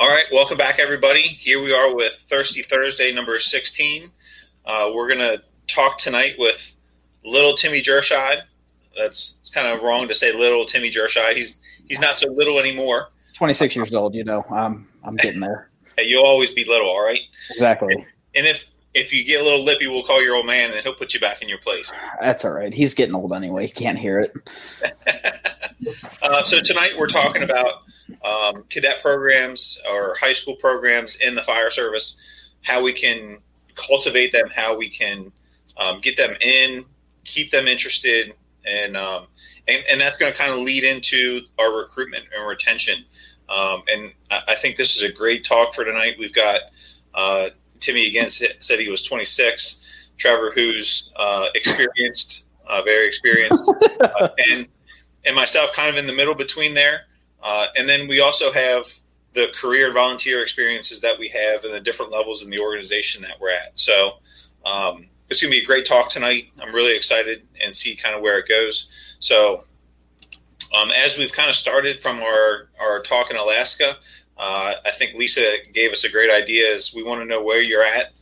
All right, welcome back, everybody. Here we are with Thirsty Thursday number 16. Uh, we're going to talk tonight with little Timmy Jershide. That's it's kind of wrong to say little Timmy Jershide. He's he's not so little anymore. 26 years old, you know. Um, I'm getting there. hey, you'll always be little, all right? Exactly. And, and if if you get a little lippy, we'll call your old man and he'll put you back in your place. That's all right. He's getting old anyway. He can't hear it. uh, so tonight we're talking about um, cadet programs or high school programs in the fire service, how we can cultivate them, how we can um, get them in, keep them interested, and um, and, and, that's going to kind of lead into our recruitment and retention. Um, and I, I, think this is a great talk for tonight. We've got uh, Timmy again said he was 26. Trevor, who's uh, experienced, uh, very experienced, uh, and and myself, kind of in the middle between there. Uh, and then we also have the career volunteer experiences that we have and the different levels in the organization that we're at. So um, it's going to be a great talk tonight. I'm really excited and see kind of where it goes. So um, as we've kind of started from our, our talk in Alaska, uh, I think Lisa gave us a great idea is we want to know where you're at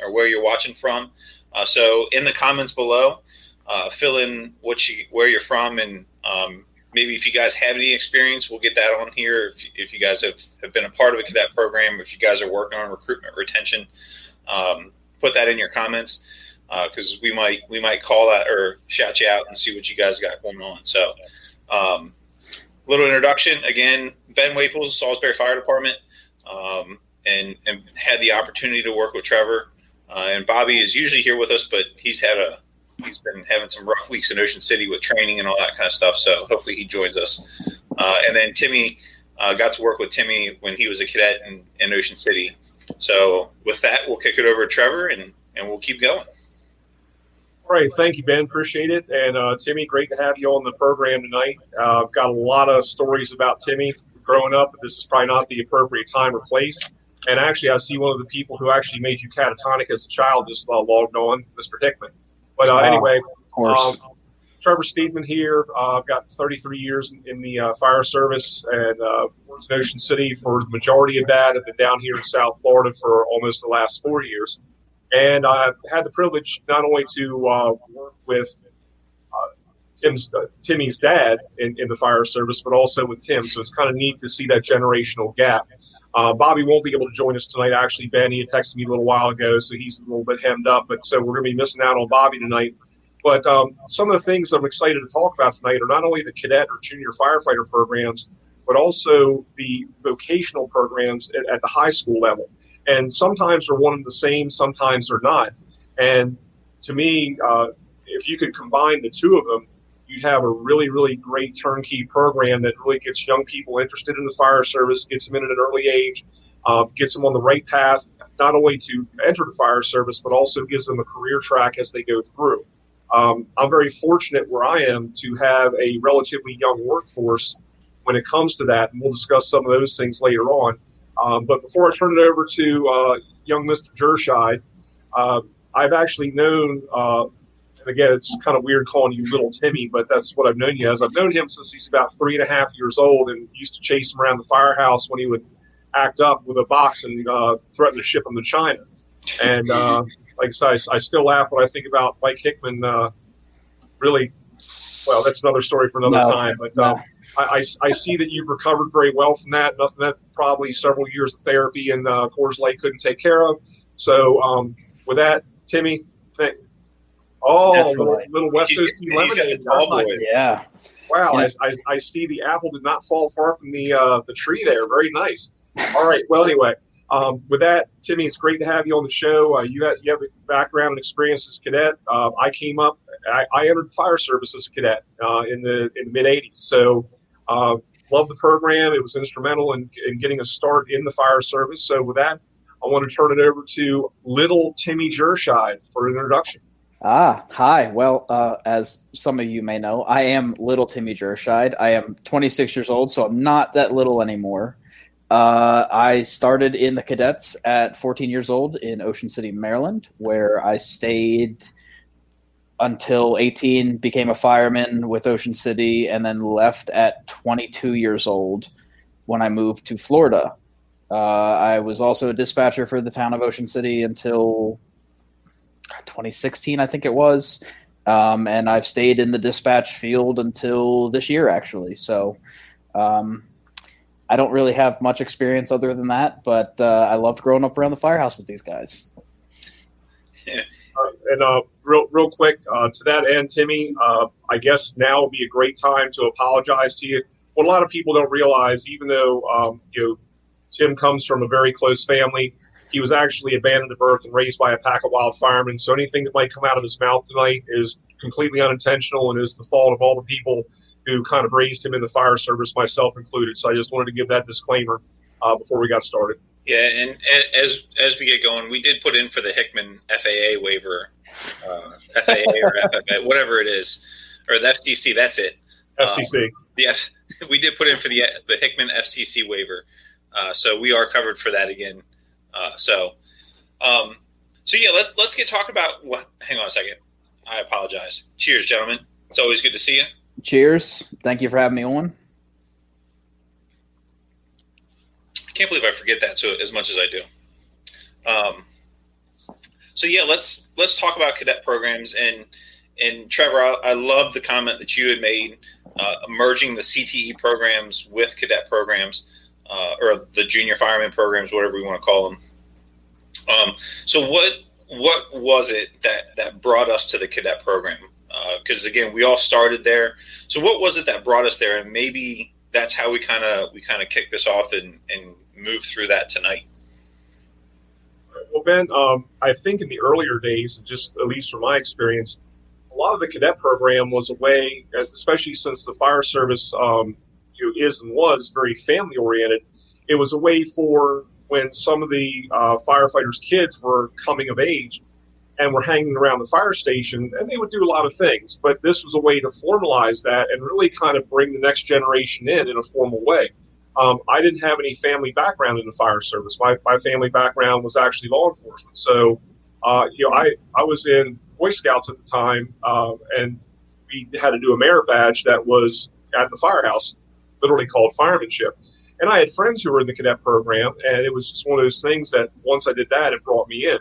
or where you're watching from. Uh, so in the comments below, uh, fill in what you, where you're from and um, maybe if you guys have any experience, we'll get that on here. If, if you guys have, have been a part of a cadet program, if you guys are working on recruitment retention, um, put that in your comments because uh, we might we might call that or shout you out and see what you guys got going on. So, um, little introduction again. Ben Waples, Salisbury Fire Department, um, and and had the opportunity to work with Trevor. Uh, and Bobby is usually here with us, but he's had a he's been having some rough weeks in Ocean City with training and all that kind of stuff. So hopefully he joins us. Uh, and then Timmy uh, got to work with Timmy when he was a cadet in, in Ocean City. So with that, we'll kick it over to Trevor and, and we'll keep going. All right, thank you, Ben. Appreciate it. And uh, Timmy, great to have you on the program tonight. Uh, I've got a lot of stories about Timmy growing up, but this is probably not the appropriate time or place. And actually, I see one of the people who actually made you catatonic as a child just uh, logged on, Mr. Hickman. But uh, anyway, um, Trevor Steedman here. Uh, I've got 33 years in, in the uh, fire service and uh, worked in Ocean City for the majority of that. I've been down here in South Florida for almost the last four years. And I've had the privilege not only to uh, work with uh, Tim's, uh, Timmy's dad in, in, the fire service, but also with Tim. So it's kind of neat to see that generational gap. Uh, Bobby won't be able to join us tonight. Actually, Ben, he had texted me a little while ago, so he's a little bit hemmed up. But so we're going to be missing out on Bobby tonight. But um, some of the things I'm excited to talk about tonight are not only the cadet or junior firefighter programs, but also the vocational programs at, at the high school level. And sometimes they're one and the same, sometimes they're not. And to me, uh, if you could combine the two of them, you'd have a really, really great turnkey program that really gets young people interested in the fire service, gets them in at an early age, uh, gets them on the right path, not only to enter the fire service, but also gives them a career track as they go through. Um, I'm very fortunate where I am to have a relatively young workforce when it comes to that, and we'll discuss some of those things later on. Um, but before I turn it over to uh, young Mr. Jershide, uh, I've actually known uh, and again, it's kind of weird calling you little Timmy, but that's what I've known you as. I've known him since he's about three and a half years old and used to chase him around the firehouse when he would act up with a box and uh, threaten to ship him to China. And uh, like I said, I, I, still laugh when I think about Mike Hickman. Uh, really, well, that's another story for another no, time. But no. Uh, I, I, I, see that you've recovered very well from that. Nothing that probably several years of therapy and uh, Coors Light couldn't take care of. So um, with that, Timmy, thank, Oh, little, little, West Coast lemonade. Yeah. Wow, yeah. I, I, I, see the apple did not fall far from the uh, the tree there. Very nice. All right. Well, anyway, um, with that, Timmy, it's great to have you on the show. Uh, you, have, you have a background and experience as a cadet. Uh, I came up, I, I, entered fire service as a cadet uh, in the in the mid '80s. So, uh, love the program. It was instrumental in, in getting a start in the fire service. So, with that, I want to turn it over to little Timmy Jershide for an introduction. Ah, hi. Well, uh, as some of you may know, I am little Timmy Jershide. I am 26 years old, so I'm not that little anymore. Uh, I started in the cadets at 14 years old in Ocean City, Maryland, where I stayed until 18, became a fireman with Ocean City, and then left at 22 years old when I moved to Florida. Uh, I was also a dispatcher for the town of Ocean City until 2016, I think it was. Um, and I've stayed in the dispatch field until this year, actually. So um, I don't really have much experience other than that, but uh, I loved growing up around the firehouse with these guys. Uh, and uh, real, real quick uh, to that end, Timmy, uh, I guess now would be a great time to apologize to you. What a lot of people don't realize, even though um, you know Tim comes from a very close family, he was actually abandoned at birth and raised by a pack of wild firemen. So anything that might come out of his mouth tonight is completely unintentional and is the fault of all the people who kind of raised him in the fire service, myself included. So I just wanted to give that disclaimer uh, before we got started. Yeah, and, as as we get going, we did put in for the Hickman FAA waiver, uh, FAA or FFA, whatever it is, or the FCC. That's it. FCC. Um, the F, we did put in for the the Hickman FCC waiver, uh, so we are covered for that again. Uh, so, um, so yeah, let's let's get talk about what. Hang on a second. I apologize. Cheers, gentlemen. It's always good to see you. Cheers. Thank you for having me on. I can't believe I forget that so as much as I do. Um, so yeah, let's let's talk about cadet programs and and Trevor, I, I love the comment that you had made, uh, merging the CTE programs with cadet programs, uh, or the junior fireman programs, whatever we want to call them. Um, so what what was it that that brought us to the cadet program? Because uh, again, we all started there. So what was it that brought us there? And maybe that's how we kind of we kind of kick this off and and move through that tonight. Well, Ben, um, I think in the earlier days, just at least from my experience, a lot of the cadet program was a way, especially since the fire service um, you know, is and was very family oriented. It was a way for when some of the uh, firefighters' kids were coming of age and were hanging around the fire station, and they would do a lot of things. But this was a way to formalize that and really kind of bring the next generation in in a formal way. Um, I didn't have any family background in the fire service. My, my family background was actually law enforcement. So, uh, you know, I, I was in Boy Scouts at the time, uh, and we had to do a merit badge that was at the firehouse, literally called firemanship. And I had friends who were in the cadet program, and it was just one of those things that once I did that, it brought me in.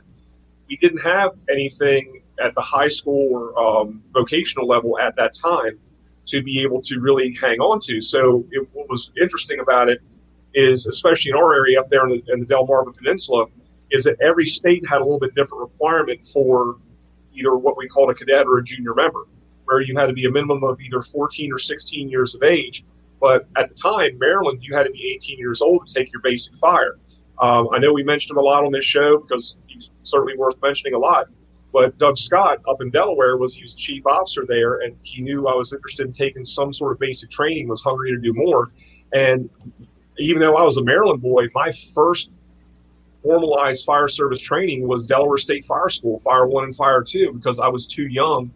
We didn't have anything at the high school or um, vocational level at that time to be able to really hang on to. So it, what was interesting about it is, especially in our area up there in the, in the Delmarva Peninsula, is that every state had a little bit different requirement for either what we called a cadet or a junior member, where you had to be a minimum of either 14 or 16 years of age. But at the time, Maryland, you had to be 18 years old to take your basic fire. Um, I know we mentioned him a lot on this show because he's certainly worth mentioning a lot. But Doug Scott up in Delaware was he was chief officer there, and he knew I was interested in taking some sort of basic training, was hungry to do more. And even though I was a Maryland boy, my first formalized fire service training was Delaware State Fire School, Fire One and Fire Two, because I was too young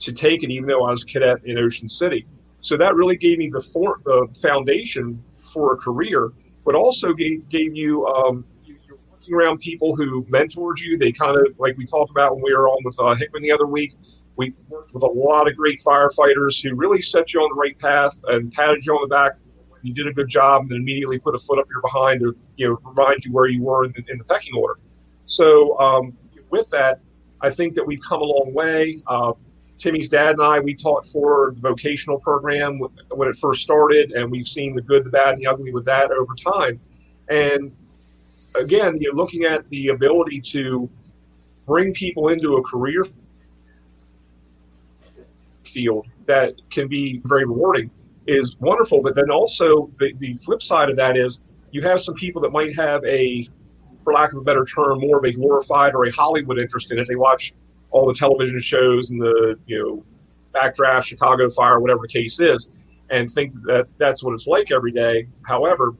to take it, even though I was cadet in Ocean City. So that really gave me the, for, the foundation for a career, but also gave, gave you um, you're working around people who mentored you. They kind of like we talked about when we were on with uh, Hickman the other week. We worked with a lot of great firefighters who really set you on the right path and patted you on the back you did a good job, and immediately put a foot up your behind to you know remind you where you were in the, in the pecking order. So um, with that, I think that we've come a long way. Uh, Timmy's dad and I, we taught for the vocational program when it first started, and we've seen the good, the bad, and the ugly with that over time. And again, you're looking at the ability to bring people into a career field that can be very rewarding is wonderful. But then also the, the flip side of that is you have some people that might have a, for lack of a better term, more of a glorified or a Hollywood interest in it. They watch all the television shows and the you know backdraft, Chicago Fire, whatever the case is, and think that that's what it's like every day. However,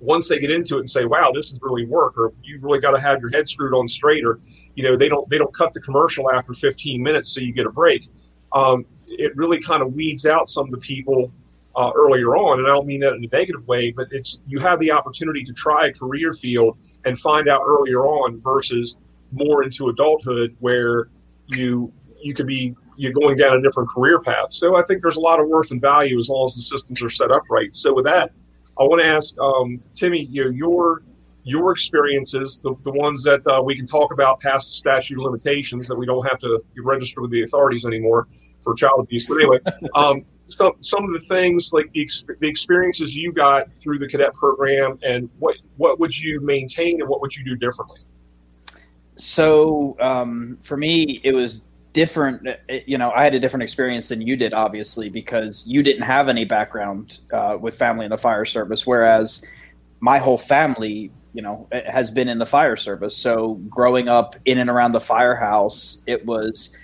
once they get into it and say, "Wow, this is really work," or "You really got to have your head screwed on straight," or you know they don't they don't cut the commercial after 15 minutes so you get a break. Um, it really kind of weeds out some of the people uh, earlier on, and I don't mean that in a negative way, but it's you have the opportunity to try a career field and find out earlier on versus more into adulthood where you you could be you're going down a different career path. So I think there's a lot of worth and value as long as the systems are set up right. So with that, I want to ask um, Timmy, you know, your your experiences, the, the ones that uh, we can talk about past the statute of limitations that we don't have to register with the authorities anymore for child abuse. But anyway, um, some some of the things like the, the experiences you got through the cadet program, and what what would you maintain and what would you do differently? So um, for me, it was different. You know, I had a different experience than you did, obviously, because you didn't have any background uh, with family in the fire service, whereas my whole family, you know, has been in the fire service. So growing up in and around the firehouse, it was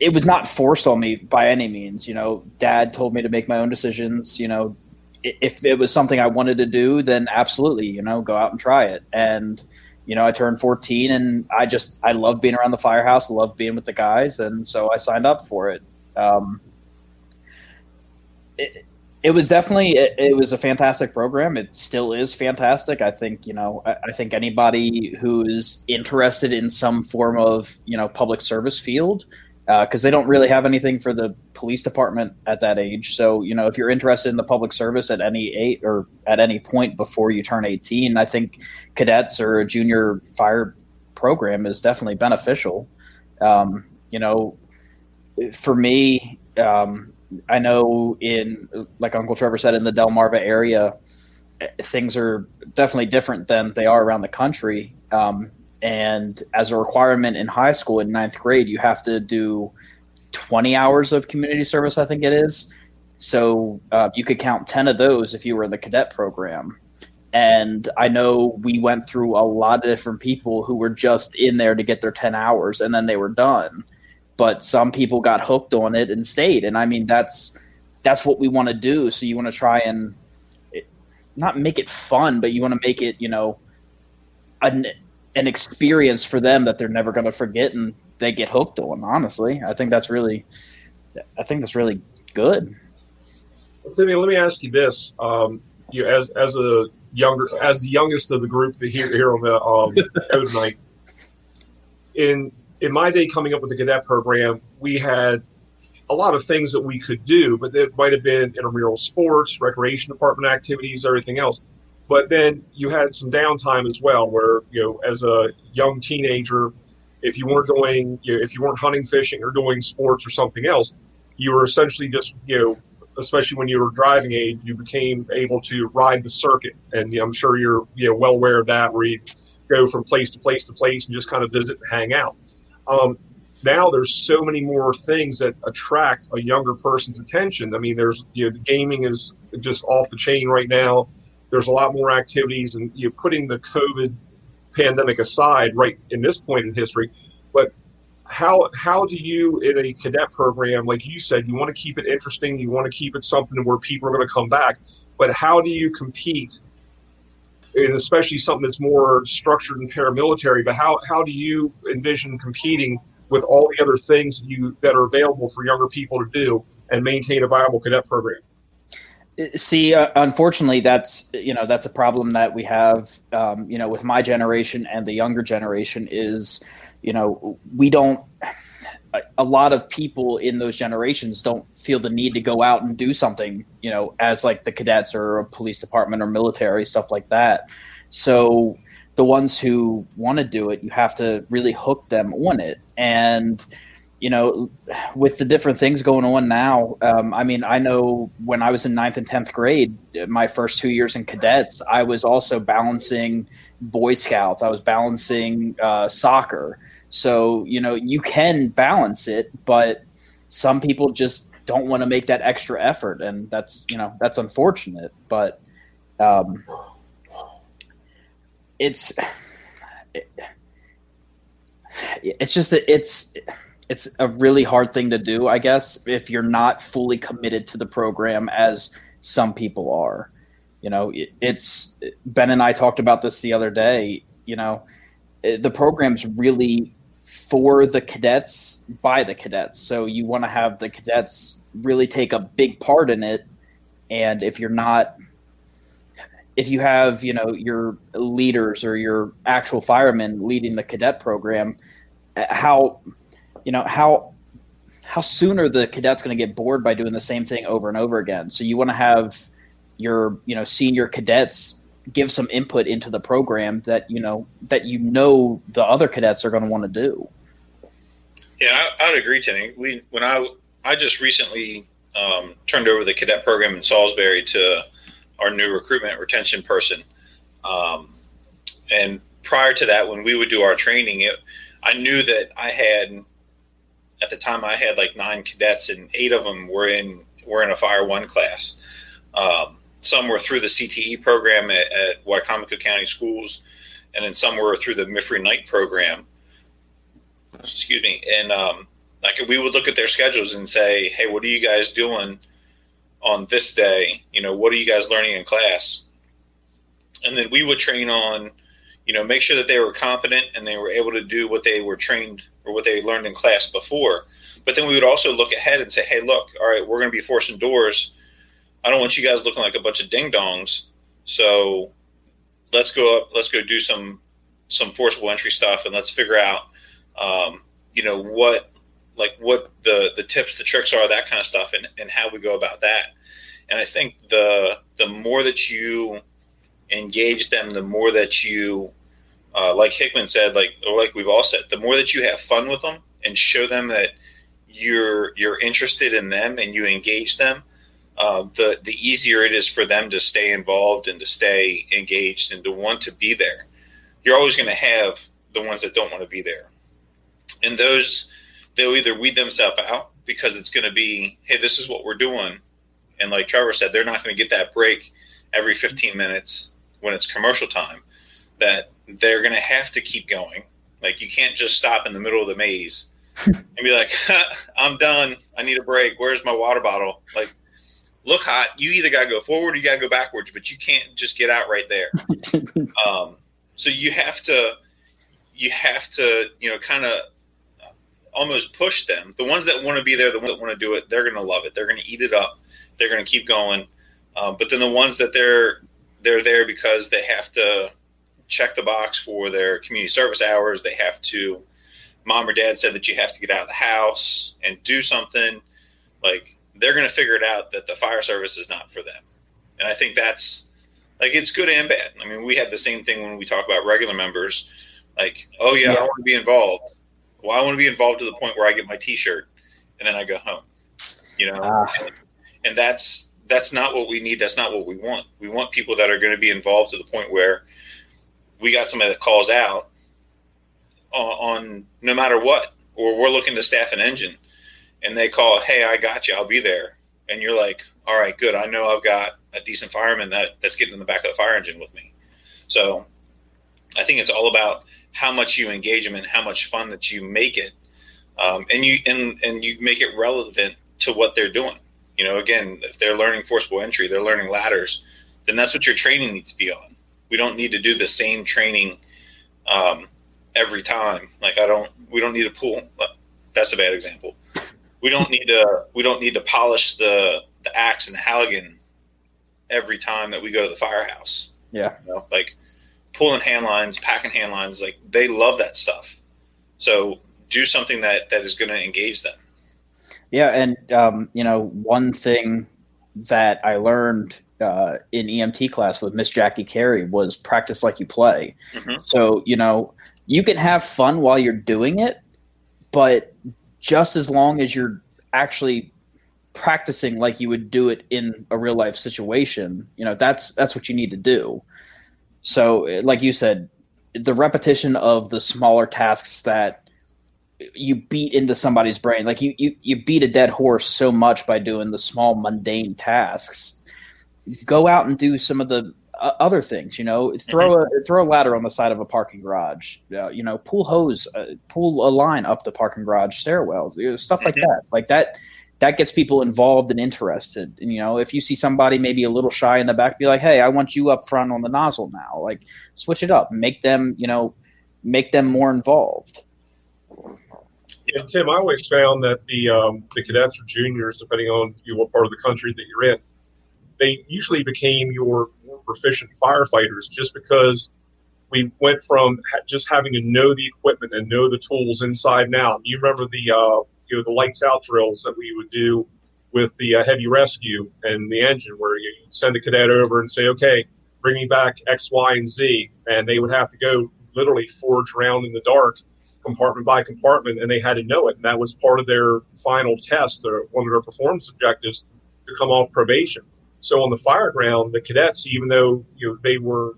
it was not forced on me by any means. You know, dad told me to make my own decisions. You know, if it was something I wanted to do, then absolutely, you know, go out and try it. And, you know, I turned 14 and I just, I love being around the firehouse, love being with the guys. And so I signed up for it. Um, it, it was definitely it, it, was a fantastic program it still is fantastic i think you know I, I, think anybody who is interested in some form of you know public service field because uh, they don't really have anything for the police department at that age. So, you know, if you're interested in the public service at any eight or at any point before you turn 18, I think cadets or a junior fire program is definitely beneficial. Um, you know, for me, um, I know in, like Uncle Trevor said, in the Delmarva area, eh, things are definitely different than they are around the country. Um, and as a requirement in high school in ninth grade you have to do 20 hours of community service i think it is. So uh, you could count 10 of those if you were in the cadet program. And i know we went through a lot of different people who were just in there to get their 10 hours and then they were done. But some people got hooked on it and stayed. And i mean that's that's what we want to do. So you want to try and not make it fun but you want to make it you know an an experience for them that they're never going to forget and they get hooked on honestly. I think that's really i think that's really good. Well, Timmy, let me ask you this um, you as as a younger as the youngest of the group here here on the um, night in in my day coming up with the cadet program we had a lot of things that we could do but it might have been intramural sports recreation department activities everything else but then you had some downtime as well, where you know, as a young teenager, if you weren't doing, you know, if you weren't hunting, fishing, or doing sports or something else, you were essentially just, you know, especially when you were driving age, you became able to ride the circuit, and you know, I'm sure you're, you know, well aware of that, where you go from place to place to place and just kind of visit and hang out. Um, now there's so many more things that attract a younger person's attention. I mean, there's you know, the gaming is just off the chain right now there's a lot more activities, and you know, putting the COVID pandemic aside, right in this point in history, but how how do you in a cadet program, like you said, you want to keep it interesting, you want to keep it something where people are going to come back, but how do you compete? And especially something that's more structured and paramilitary, but how, how do you envision competing with all the other things you that are available for younger people to do and maintain a viable cadet program? See, uh, unfortunately, that's you know that's a problem that we have. Um, you know, with my generation and the younger generation is, you know, we don't. A lot of people in those generations don't feel the need to go out and do something, you know, as like the cadets or a police department or military stuff like that. So the ones who want to do it, you have to really hook them on it, and you know, with the different things going on now, um, I mean, I know when I was in ninth and tenth grade, my first two years in cadets, I was also balancing Boy Scouts. I was balancing uh, soccer. So you know, you can balance it, but some people just don't want to make that extra effort, and that's you know that's unfortunate. But um, it's it, it's just it's it's a really hard thing to do, I guess, if you're not fully committed to the program as some people are. You know, it's Ben and I talked about this the other day. You know, eh, the program's really for the cadets by the cadets. So you want to have the cadets really take a big part in it. And if you're not, if you have, you know, your leaders or your actual firemen leading the cadet program, eh, how you know how how soon are the cadets going to get bored by doing the same thing over and over again? So you want to have your you know senior cadets give some input into the program that you know that you know the other cadets are going to want to do. Yeah, I, would agree, Timmy. We when I I just recently um, turned over the cadet program in Salisbury to our new recruitment retention person, um, and prior to that, when we would do our training, it, I knew that I had at the time I had like nine cadets, and eight of them were in were in a Fire One class. Um, some were through the CTE program at, at Wicomico County Schools, and then some were through the MIFRE Night program. Excuse me. And um, like we would look at their schedules and say, "Hey, what are you guys doing on this day? You know, what are you guys learning in class?" And then we would train on, you know, make sure that they were competent and they were able to do what they were trained or what they learned in class before. But then we would also look ahead and say, "Hey, look, all right, we're going to be forcing doors." I don't want you guys looking like a bunch of ding dongs. So let's go up, let's go do some some forcible entry stuff, and let's figure out, um, you know, what like what the the tips, the tricks are, that kind of stuff, and and how we go about that. And I think the the more that you engage them, the more that you, uh, like Hickman said, like or like we've all said, the more that you have fun with them and show them that you're you're interested in them and you engage them uh, the the easier it is for them to stay involved and to stay engaged and to want to be there. You're always going to have the ones that don't want to be there, and those they'll either weed themselves out because it's going to be, hey, this is what we're doing, and like Trevor said, they're not going to get that break every 15 minutes when it's commercial time. That they're going to have to keep going. Like you can't just stop in the middle of the maze and be like, "I'm done. I need a break. Where's my water bottle?" Like look hot. You either got to go forward or you got to go backwards, but you can't just get out right there. um, so you have to, you have to, you know, kind of almost push them. The ones that want to be there, the ones that want to do it, they're going to love it. They're going to eat it up. They're going to keep going. Um, but then the ones that they're they're there because they have to check the box for their community service hours. They have to. Mom or dad said that you have to get out of the house and do something. Like they're going to figure it out that the fire service is not for them. And I think that's like it's good and bad. I mean, we have the same thing when we talk about regular members. Like, oh yeah, yeah. I want to be involved. Well, I want to be involved to the point where I get my T-shirt and then I go home. You know, uh. and, and that's that's not what we need. That's not what we want. We want people that are going to be involved to the point where we got somebody that calls out on, on no matter what, or we're looking to staff an engine and they call, hey, I got you, I'll be there, and you're like, all right, good, I know I've got a decent fireman that that's getting in the back of the fire engine with me. So I think it's all about how much you engage them and how much fun that you make it, um, and you and and you make it relevant to what they're doing. You know, again, if they're learning forcible entry, they're learning ladders, then that's what your training needs to be on. We don't need to do the same training um, every time. Like I don't, we don't need to pull. That's a bad example we don't need to we don't need to polish the the axe and the Halligan every time that we go to the firehouse. Yeah, you know, like pulling hand lines, packing hand lines, like they love that stuff. So do something that that is going to engage them. Yeah, and um, you know one thing that I learned uh, in EMT class with Miss Jackie Carey was practice like you play. Mm-hmm. So you know you can have fun while you're doing it, but just as long as you're actually practicing like you would do it in a real life situation you know that's that's what you need to do so like you said the repetition of the smaller tasks that you beat into somebody's brain like you you, you beat a dead horse so much by doing the small mundane tasks go out and do some of the uh, other things. You know, throw mm-hmm. a throw a ladder on the side of a parking garage. Uh, you know, pull hose, uh, pull a line up the parking garage stairwells. You know, stuff mm-hmm. like that. Like that. That gets people involved and interested. And you know, if you see somebody maybe a little shy in the back, be like, "Hey, I want you up front on the nozzle now." Like, switch it up. Make them, you know, make them more involved. Yeah, Tim, I always found that the um, the cadets or juniors, depending on you know, what part of the country that you're in, they usually became your more proficient firefighters just because we went from just having to know the equipment and know the tools inside and out. You remember the uh, you know the lights out drills that we would do with the uh, heavy rescue and the engine, where you send a cadet over and say, okay, bring me back X, Y, and Z. And they would have to go literally forge around in the dark, compartment by compartment, and they had to know it. And that was part of their final test, or one of their performance objectives to come off probation. So on the fire ground, the cadets, even though you know they were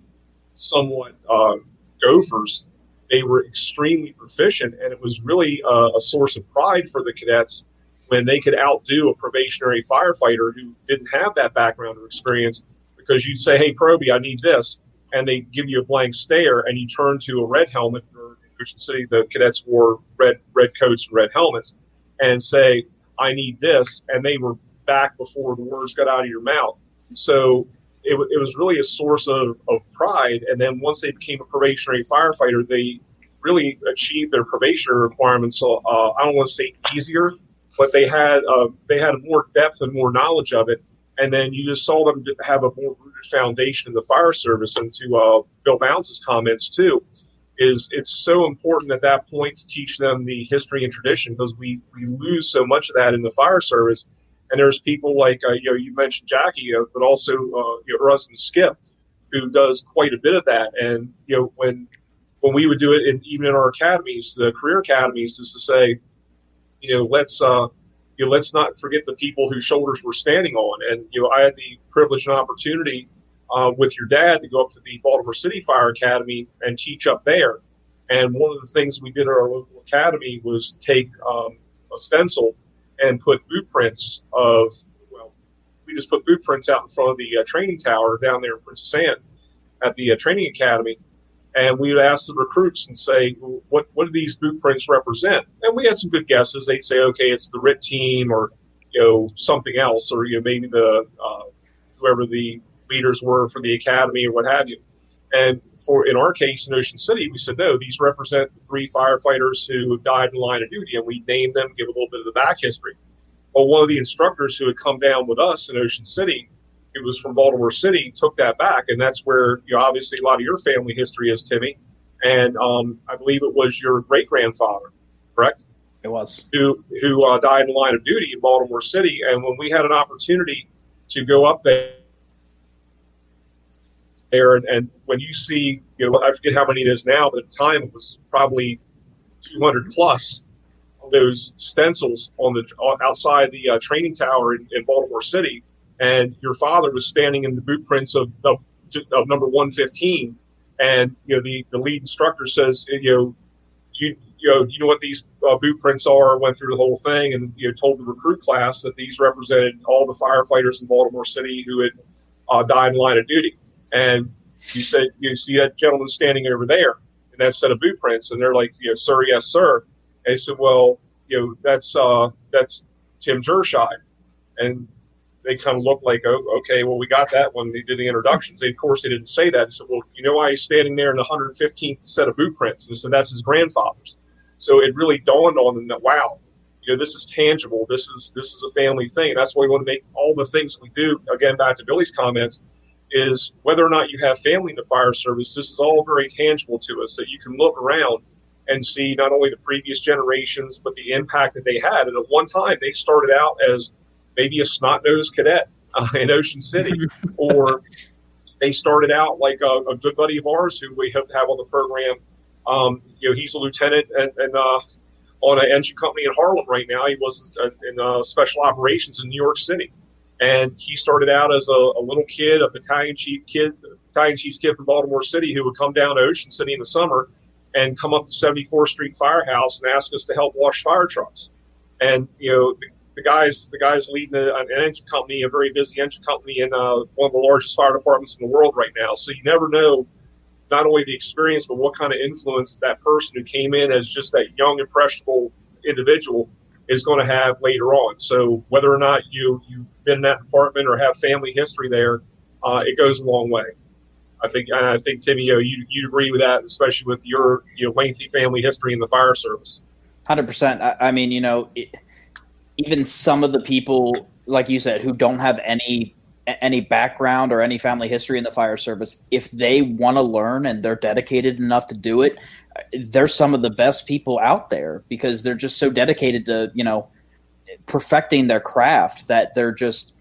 somewhat uh, gophers, they were extremely proficient, and it was really a, a source of pride for the cadets when they could outdo a probationary firefighter who didn't have that background or experience because you'd say, "Hey, Proby, I need this," and they give you a blank stare, and you turn to a red helmet. Or in Ocean City, the cadets wore red red coats red helmets, and say, "I need this," and they were back before the words got out of your mouth. So it, it was really a source of, of pride. And then once they became a probationary firefighter, they really achieved their probationary requirements. So uh, I don't want to say easier, but they had uh, they had more depth and more knowledge of it and then you just saw them have a more rooted foundation in the fire service. And to uh, Bill Bounce's comments too, is it's so important at that point to teach them the history and tradition because we we lose so much of that in the fire service. And there's people like uh, you know you mentioned Jackie, but also uh, you know, her husband Skip, who does quite a bit of that. And you know when when we would do it, in, even in our academies, the career academies, is to say, you know, let's uh, you know, let's not forget the people whose shoulders we're standing on. And you know, I had the privilege and opportunity uh, with your dad to go up to the Baltimore City Fire Academy and teach up there. And one of the things we did at our local academy was take um, a stencil and put blueprints of well, we just put blueprints out in front of the uh, training tower down there in Princess Anne at the uh, training academy and we would ask the recruits and say, what, what do these blueprints represent? And we had some good guesses. They'd say, okay, it's the RIT team or, you know, something else, or, you know, maybe the, uh, whoever the leaders were for the academy or what have you. And for, in our case in Ocean City, we said, no, these represent the three firefighters who died in line of duty. And we named them, give a little bit of the back history. Well, one of the instructors who had come down with us in Ocean City it was from Baltimore City, took that back, and that's where you know, obviously a lot of your family history is, Timmy. And um, I believe it was your great grandfather, correct? It was who who uh, died in line of duty in Baltimore City. And when we had an opportunity to go up there, there and, and when you see, you know, I forget how many it is now, but at the time it was probably 200 plus those stencils on the outside the uh, training tower in, in Baltimore City. And your father was standing in the boot prints of, of, of number 115 and you know the, the lead instructor says you know you, you know you know what these uh, boot prints are went through the whole thing and you know told the recruit class that these represented all the firefighters in baltimore city who had uh, died in line of duty and you said you see that gentleman standing over there in that set of boot prints and they're like you know sir yes sir and he said well you know that's uh that's tim jerscheid and they kind of looked like, oh, okay, well, we got that when they did the introductions. They, of course, they didn't say that. So, well, you know why he's standing there in the 115th set of boot prints? And so that's his grandfather's. So it really dawned on them that, wow, you know, this is tangible. This is this is a family thing. That's why we want to make all the things we do. Again, back to Billy's comments, is whether or not you have family in the fire service. This is all very tangible to us. That you can look around and see not only the previous generations, but the impact that they had. And at one time, they started out as maybe a snot nosed cadet uh, in Ocean City, or they started out like a, a, good buddy of ours who we hope to have on the program. Um, you know, he's a lieutenant and, and uh, on an engine company in Harlem right now. He was in uh, special operations in New York City, and he started out as a, a little kid, a battalion chief kid, battalion chief kid from Baltimore City, who would come down to Ocean City in the summer and come up to 74th Street Firehouse and ask us to help wash fire trucks. And you know, the guys the guys leading an engine company, a very busy engine company in uh, one of the largest fire departments in the world right now. So you never know not only the experience, but what kind of influence that person who came in as just that young, impressionable individual is going to have later on. So whether or not you you've been in that department or have family history there, uh, it goes a long way. I think I think Timmy, you you you agree with that, especially with your you know, lengthy family history in the fire service. Hundred percent. I mean, you know. It, even some of the people, like you said, who don't have any any background or any family history in the fire service, if they want to learn and they're dedicated enough to do it, they're some of the best people out there because they're just so dedicated to you know perfecting their craft that they're just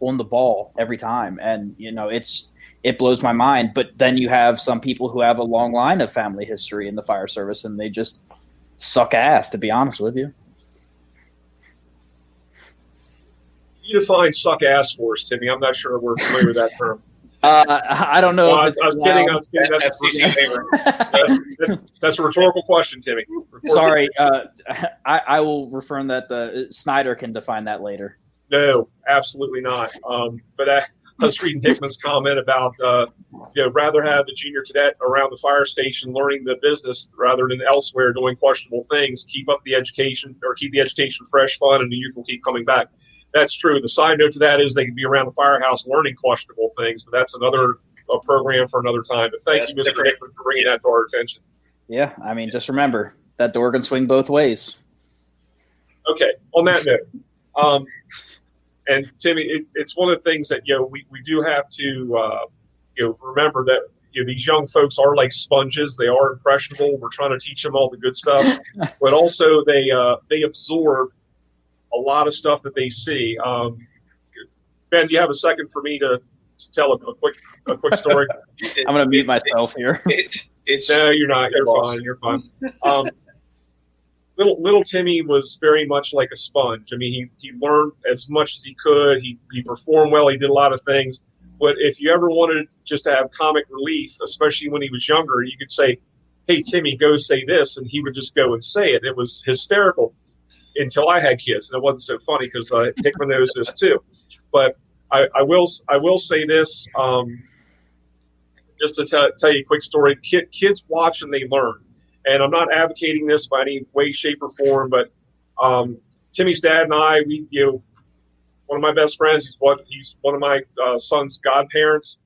on the ball every time and you know it's it blows my mind. But then you have some people who have a long line of family history in the fire service, and they just suck ass. To be honest with you. You define suck ass for us, Timmy. I'm not sure we're familiar with that term. Uh, I don't know. Well, I, I, was kidding. I was kidding. That's, that's, that's, a rhetorical question, Timmy. Rhetorical. Sorry. Uh, I, I, will refer that the Snyder can define that later. No, absolutely not. Um, but I, I, was reading Hickman's comment about uh, you know rather have the junior cadet around the fire station learning the business rather than elsewhere doing questionable things. Keep up the education or keep the education fresh, fun, and the youth will keep coming back that's true. The side note to that is they can be around the firehouse learning questionable things, but that's another a program for another time. But thank that's you, Mr. Nick, for bringing that to our attention. Yeah, I mean, just remember that door can swing both ways. Okay. On that note, um, and Timmy, it, it's one of the things that you know we, we do have to uh, you know remember that you know, these young folks are like sponges. They are impressionable. We're trying to teach them all the good stuff, but also they uh, they absorb a lot of stuff that they see. Um, ben, do you have a second for me to, to tell a, a, quick a quick story? I'm going to mute myself here. It, it's, no, you're not. You're fine. You're fine. Um, little little Timmy was very much like a sponge. I mean, he, he learned as much as he could. He he performed well. He did a lot of things. But if you ever wanted just to have comic relief, especially when he was younger, you could say, "Hey, Timmy, go say this," and he would just go and say it. It was hysterical until I had kids, and it wasn't so funny because uh, Hickman knows this too. But I, I, will I will say this, um, just to t- tell you a quick story. Kid, kids watch and they learn, and I'm not advocating this by any way, shape, or form. But um, Timmy's dad and I, we you know, one of my best friends. He's one he's one of my uh, son's godparents.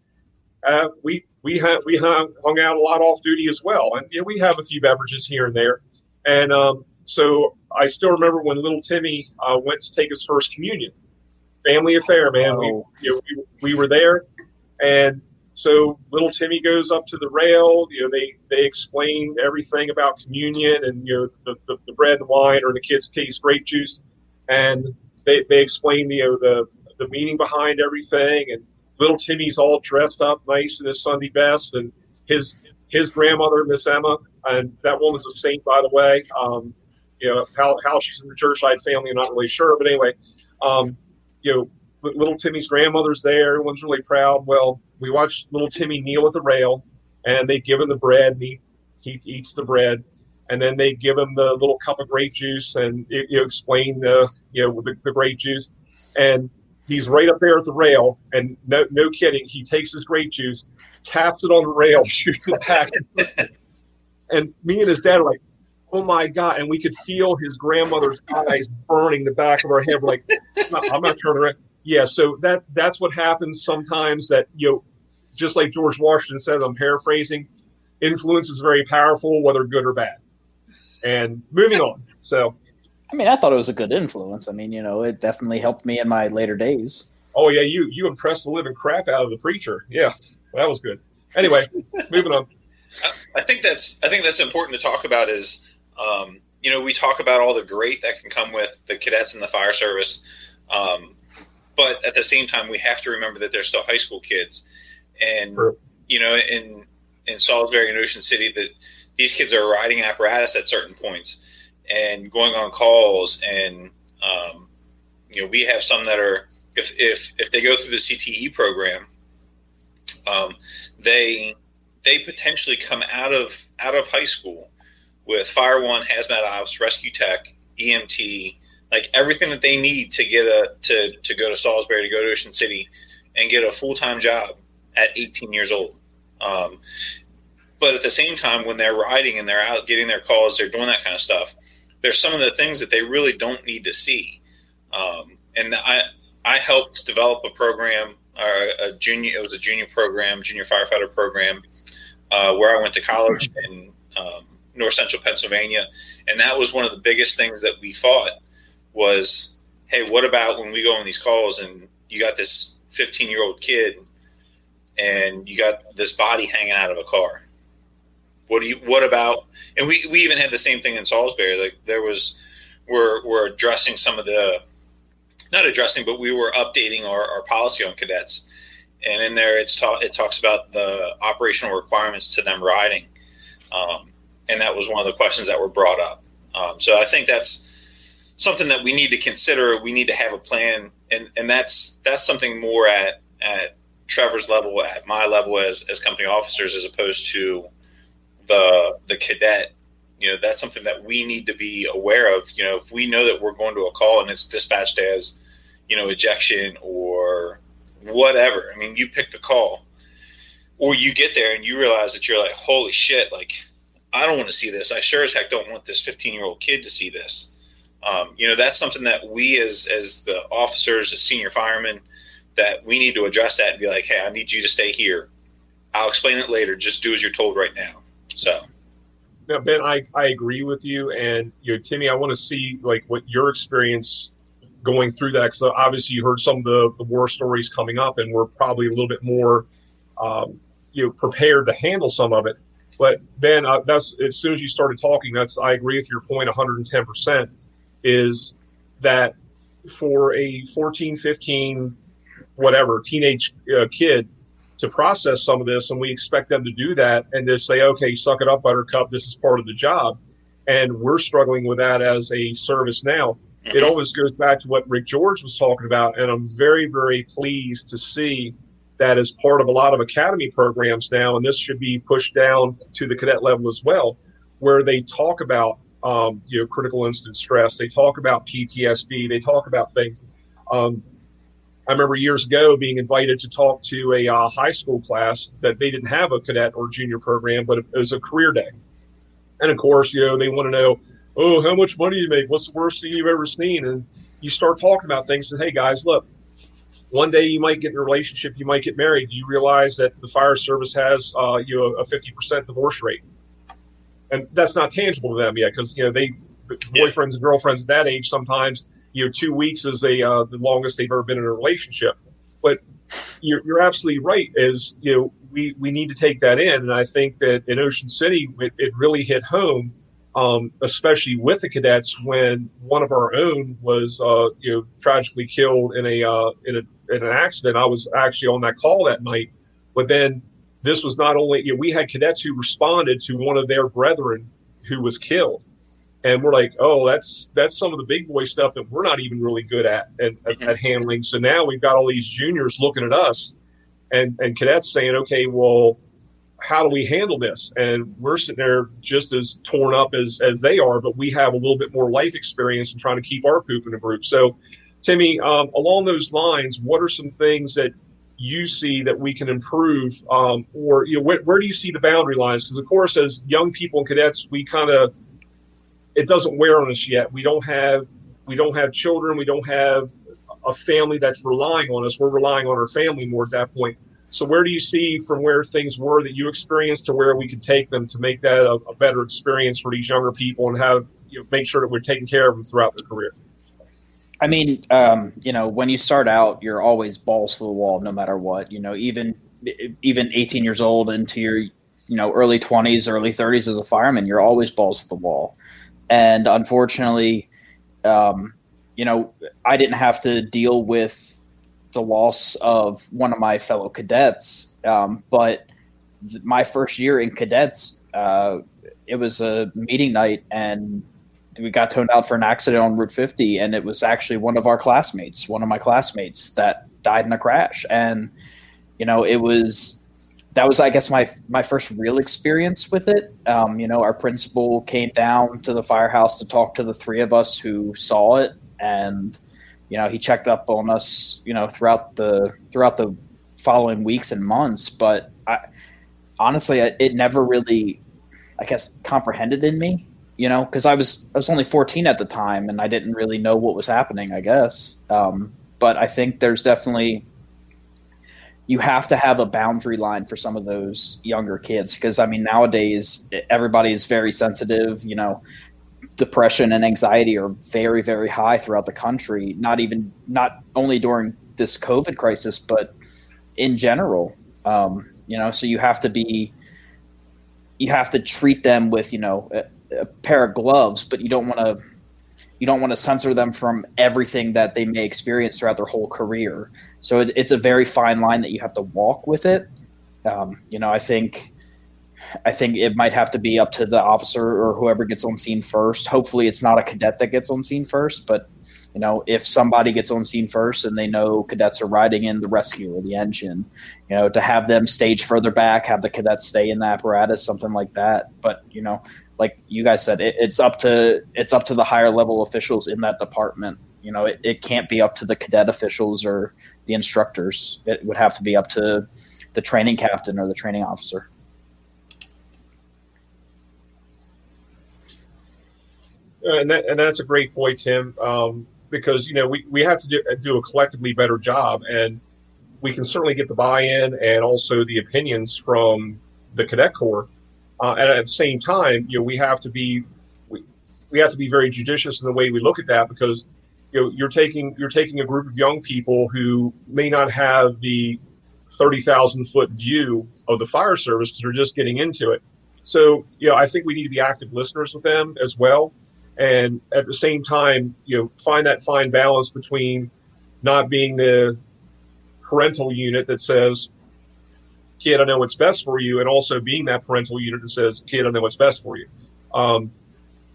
Uh, we we ha- we hung, hung out a lot off duty as well, and you know, we have a few beverages here and there. And um, so I still remember when little Timmy uh, went to take his first communion. Family affair, man. Oh. We, you know, we, we were there, and so little Timmy goes up to the rail. You know, they they explain everything about communion and you know the, the, the bread and wine, or in the kids' case, grape juice, and they they explain you know the the meaning behind everything. And little Timmy's all dressed up nice in his Sunday best, and his his grandmother, Miss Emma, and that woman's a saint, by the way. Um, you know how, how she's in the Jershide family. I'm not really sure, but anyway, um, you know, little Timmy's grandmother's there. Everyone's really proud. Well, we watch little Timmy kneel at the rail, and they give him the bread, and he, he eats the bread, and then they give him the little cup of grape juice, and you know, explain the you know the, the grape juice, and he's right up there at the rail, and no, no kidding, he takes his grape juice, taps it on the rail, shoots it back, and me and his dad are like, oh my god! And we could feel his grandmother's eyes burning the back of our head. We're like, I'm not turning around. Yeah, so that that's what happens sometimes. That you know, just like George Washington said, I'm paraphrasing. Influence is very powerful, whether good or bad. And moving on. So, I mean, I thought it was a good influence. I mean, you know, it definitely helped me in my later days. Oh yeah, you you impressed the living crap out of the preacher. Yeah, that was good. Anyway, moving on. I think that's I think that's important to talk about is um, you know, we talk about all the great that can come with the cadets and the fire service, um, but at the same time, we have to remember that they're still high school kids, and you know, in in Salisbury and Ocean City, that these kids are riding apparatus at certain points and going on calls, and um, you know, we have some that are if if if they go through the CTE program, um, they they potentially come out of out of high school with Fire One, Hazmat Ops, Rescue Tech, EMT, like everything that they need to get a to to go to Salisbury, to go to Ocean City, and get a full time job at 18 years old. Um, but at the same time, when they're riding and they're out getting their calls, they're doing that kind of stuff. There's some of the things that they really don't need to see. Um, and I I helped develop a program, a junior. It was a junior program, junior firefighter program, uh, where I went to college and um, north central Pennsylvania, and that was one of the biggest things that we fought was, hey, what about when we go on these calls and you got this 15 year old kid and you got this body hanging out of a car? What do you? What about? And we we even had the same thing in Salisbury. Like there was, we're we're addressing some of the, not addressing, but we were updating our, our policy on cadets, and in there it's ta- it talks about the operational requirements to them riding, um, and that was one of the questions that were brought up. Um, so I think that's something that we need to consider. We need to have a plan, and and that's that's something more at at Trevor's level, at my level as as company officers, as opposed to the the cadet. You know, that's something that we need to be aware of. You know, if we know that we're going to a call and it's dispatched as, you know, ejection or whatever. I mean, you pick the call, or you get there and you realize that you're like, holy shit, like I don't want to see this. I sure as heck don't want this 15 year old kid to see this. Um, you know, that's something that we as as the officers, as senior firemen, that we need to address that and be like, hey, I need you to stay here. I'll explain it later. Just do as you're told right now. So. Now, Ben, I, I agree with you. And, you know, Timmy, I want to see like what your experience going through that. Cause obviously you heard some of the, the war stories coming up and we're probably a little bit more, um, you know, prepared to handle some of it. But Ben, uh, that's as soon as you started talking, that's, I agree with your point 110% is that for a 14, 15, whatever teenage uh, kid to process some of this, and we expect them to do that and to say, okay, suck it up, Buttercup, this is part of the job. And we're struggling with that as a service now. It always goes back to what Rick George was talking about. And I'm very, very pleased to see that as part of a lot of academy programs now. And this should be pushed down to the cadet level as well, where they talk about um, you know critical incident stress. They talk about PTSD. They talk about things. Um, I remember years ago being invited to talk to a uh, high school class that they didn't have a cadet or junior program, but it was a career day. And of course, you know, they want to know, oh, how much money you make? What's the worst thing you've ever seen? And you start talking about things and, hey, guys, look, one day you might get in a relationship, you might get married. You realize that the fire service has, uh, you know, a 50% divorce rate? And that's not tangible to them yet because, you know, they, the boyfriends and girlfriends at that age sometimes – you know, two weeks is a uh, the longest they've ever been in a relationship. But you're, you're absolutely right. Is you know, we we need to take that in, and I think that in Ocean City, it, it really hit home, um, especially with the cadets when one of our own was uh, you know tragically killed in a uh, in a in an accident. I was actually on that call that night, but then this was not only you know, we had cadets who responded to one of their brethren who was killed and we're like, oh, that's that's some of the big boy stuff that we're not even really good at at, mm-hmm. at handling. So now we've got all these juniors looking at us, and and cadets saying, okay, well, how do we handle this? And we're sitting there just as torn up as as they are, but we have a little bit more life experience and trying to keep our poop in the group. So, Timmy, um, along those lines, what are some things that you see that we can improve, um, or you know, where, where do you see the boundary lines? Because of course, as young people and cadets, we kind of it doesn't wear on us yet. We don't have we don't have children. We don't have a family that's relying on us. We're relying on our family more at that point. So where do you see from where things were that you experienced to where we could take them to make that a, a better experience for these younger people and have you know, make sure that we're taking care of them throughout their career? I mean, um, you know, when you start out, you're always balls to the wall, no matter what. You know, even even 18 years old into your you know early 20s, early 30s as a fireman, you're always balls to the wall and unfortunately, um, you know, I didn't have to deal with the loss of one of my fellow cadets, um, but th- my first year in cadets, uh, it was a meeting night, and we got toned out for an accident on Route 50, and it was actually one of our classmates, one of my classmates, that died in a crash, and you know, it was that was, I guess, my my first real experience with it. Um, you know, our principal came down to the firehouse to talk to the three of us who saw it, and you know, he checked up on us, you know, throughout the throughout the following weeks and months. But I honestly, it never really, I guess, comprehended in me. You know, because I was I was only 14 at the time, and I didn't really know what was happening. I guess, um, but I think there's definitely you have to have a boundary line for some of those younger kids because I mean nowadays everybody is very sensitive. You know, depression and anxiety are very very high throughout the country. Not even not only during this COVID crisis, but in general. Um, you know, so you have to be you have to treat them with you know a, pair of gloves, but you don't want to you don't want to censor them from everything that they may experience throughout their whole career. So it, it's a very fine line that you have to walk with it. Um, you know, I think I think it might have to be up to the officer or whoever gets on scene first. Hopefully, it's not a cadet that gets on scene first, but you know, if somebody gets on scene first and they know cadets are riding in the rescue or the engine, you know, to have them stage further back, have the cadets stay in the apparatus, something like that. But you know, like you guys said, it, it's up to it's up to the higher level officials in that department. You know, it, it can't be up to the cadet officials or the instructors. It would have to be up to the training captain or the training officer. And, that, and that's a great point, Tim, um, because you know we, we have to do, do a collectively better job, and we can certainly get the buy-in and also the opinions from the cadet corps uh, and at the same time, you know, we have to be we, we have to be very judicious in the way we look at that because you know you're taking you're taking a group of young people who may not have the thirty thousand foot view of the fire service because they're just getting into it. So you know, I think we need to be active listeners with them as well, and at the same time, you know, find that fine balance between not being the parental unit that says kid, I know what's best for you, and also being that parental unit that says, kid, I know what's best for you, um,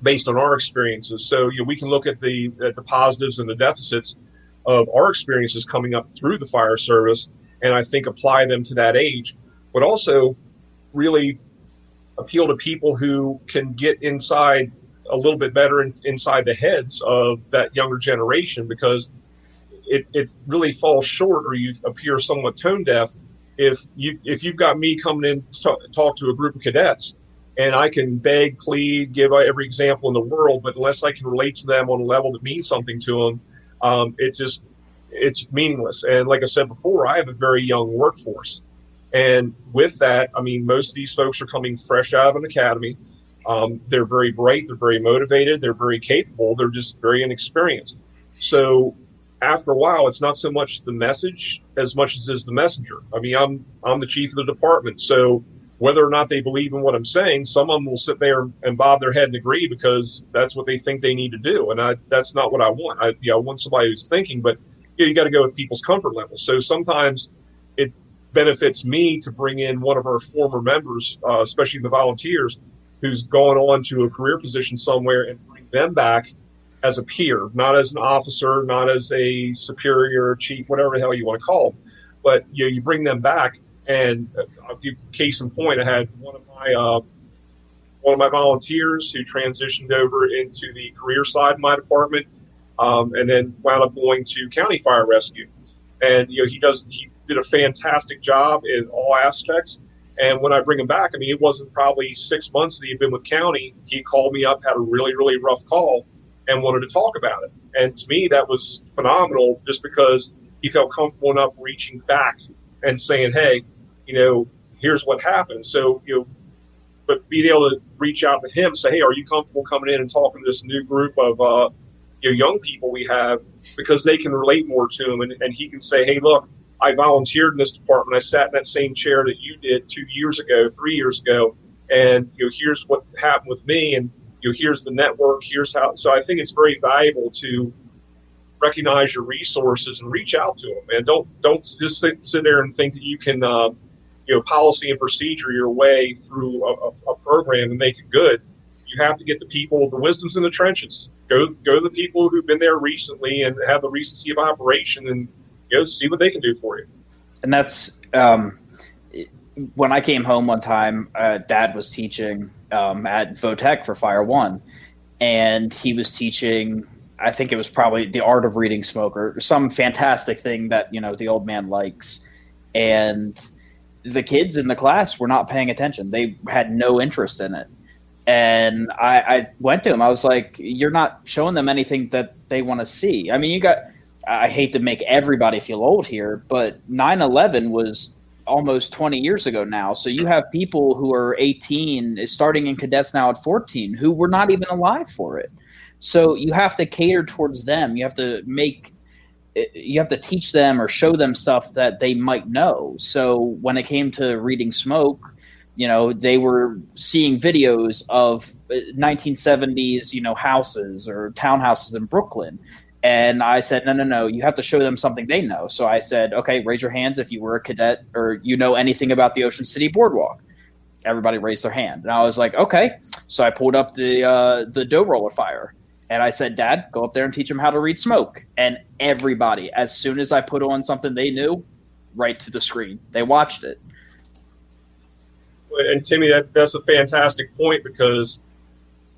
based on our experiences. So you know, we can look at the at the positives and the deficits of our experiences coming up through the fire service, and I think apply them to that age, but also really appeal to people who can get inside a little bit better in, inside the heads of that younger generation because it, it really falls short or you appear somewhat tone deaf if you if you've got me coming in to talk to a group of cadets and I can beg, plead, give every example in the world, but unless I can relate to them on a level that means something to them, um, it just it's meaningless. And like I said before, I have a very young workforce, and with that, I mean most of these folks are coming fresh out of an academy. Um, they're very bright, they're very motivated, they're very capable, they're just very inexperienced. So after a while, it's not so much the message as much as is the messenger. I mean, I'm I'm the chief of the department, so whether or not they believe in what I'm saying, some of them will sit there and bob their head and agree because that's what they think they need to do, and I, that's not what I want. I, you know, I want somebody who's thinking, but you, know, you got to go with people's comfort level. So sometimes it benefits me to bring in one of our former members, uh, especially the volunteers, who's going on to a career position somewhere, and bring them back as a peer, not as an officer, not as a superior, chief, whatever the hell you want to call them. But you know, you bring them back, and uh, I'll give case in point. I had one of my uh, one of my volunteers who transitioned over into the career side of my department, um, and then wound up going to county fire rescue. And you know, he does he did a fantastic job in all aspects. And when I bring him back, I mean, it wasn't probably six months that he'd been with county. He called me up, had a really, really rough call, and wanted to talk about it. And to me, that was phenomenal just because he felt comfortable enough reaching back and saying, hey, you know, here's what happened. So, you know, but being able to reach out to him, say, hey, are you comfortable coming in and talking to this new group of uh, you know, young people we have because they can relate more to him and, and he can say, hey, look, I volunteered in this department. I sat in that same chair that you did two years ago, three years ago, and you know, here's what happened with me. And you know, here's the network, here's how. So I think it's very valuable to recognize your resources and reach out to them. And don't don't just sit, sit there and think that you can, uh, you know, policy and procedure your way through a, a, a, program and make it good. You have to get the people, the wisdoms in the trenches. Go go to the people who've been there recently and have the recency of operation, and you know, see what they can do for you. And that's um, when I came home one time. Uh, Dad was teaching um, at Votech for Fire One, and he was teaching. I think it was probably the art of reading smoke or some fantastic thing that you know the old man likes, and the kids in the class were not paying attention. They had no interest in it. And I, I went to him. I was like, "You're not showing them anything that they want to see." I mean, you got. I hate to make everybody feel old here, but 9/11 was almost 20 years ago now. So you have people who are 18, starting in cadets now at 14, who were not even alive for it. So you have to cater towards them. You have to make, you have to teach them or show them stuff that they might know. So when it came to reading smoke, you know they were seeing videos of 1970s uh, you know houses or townhouses in brooklyn and i said no no no you have to show them something they know. So i said okay raise your hands if you were a cadet or you know anything about the ocean city boardwalk. Everybody raised their hand. And i was like okay. So i pulled up the uh, the dough roller fire. And i said dad go up there and teach them how to read smoke. And everybody as soon as i put on something they knew right to the screen. They watched it. And Timmy, that that's a fantastic point because,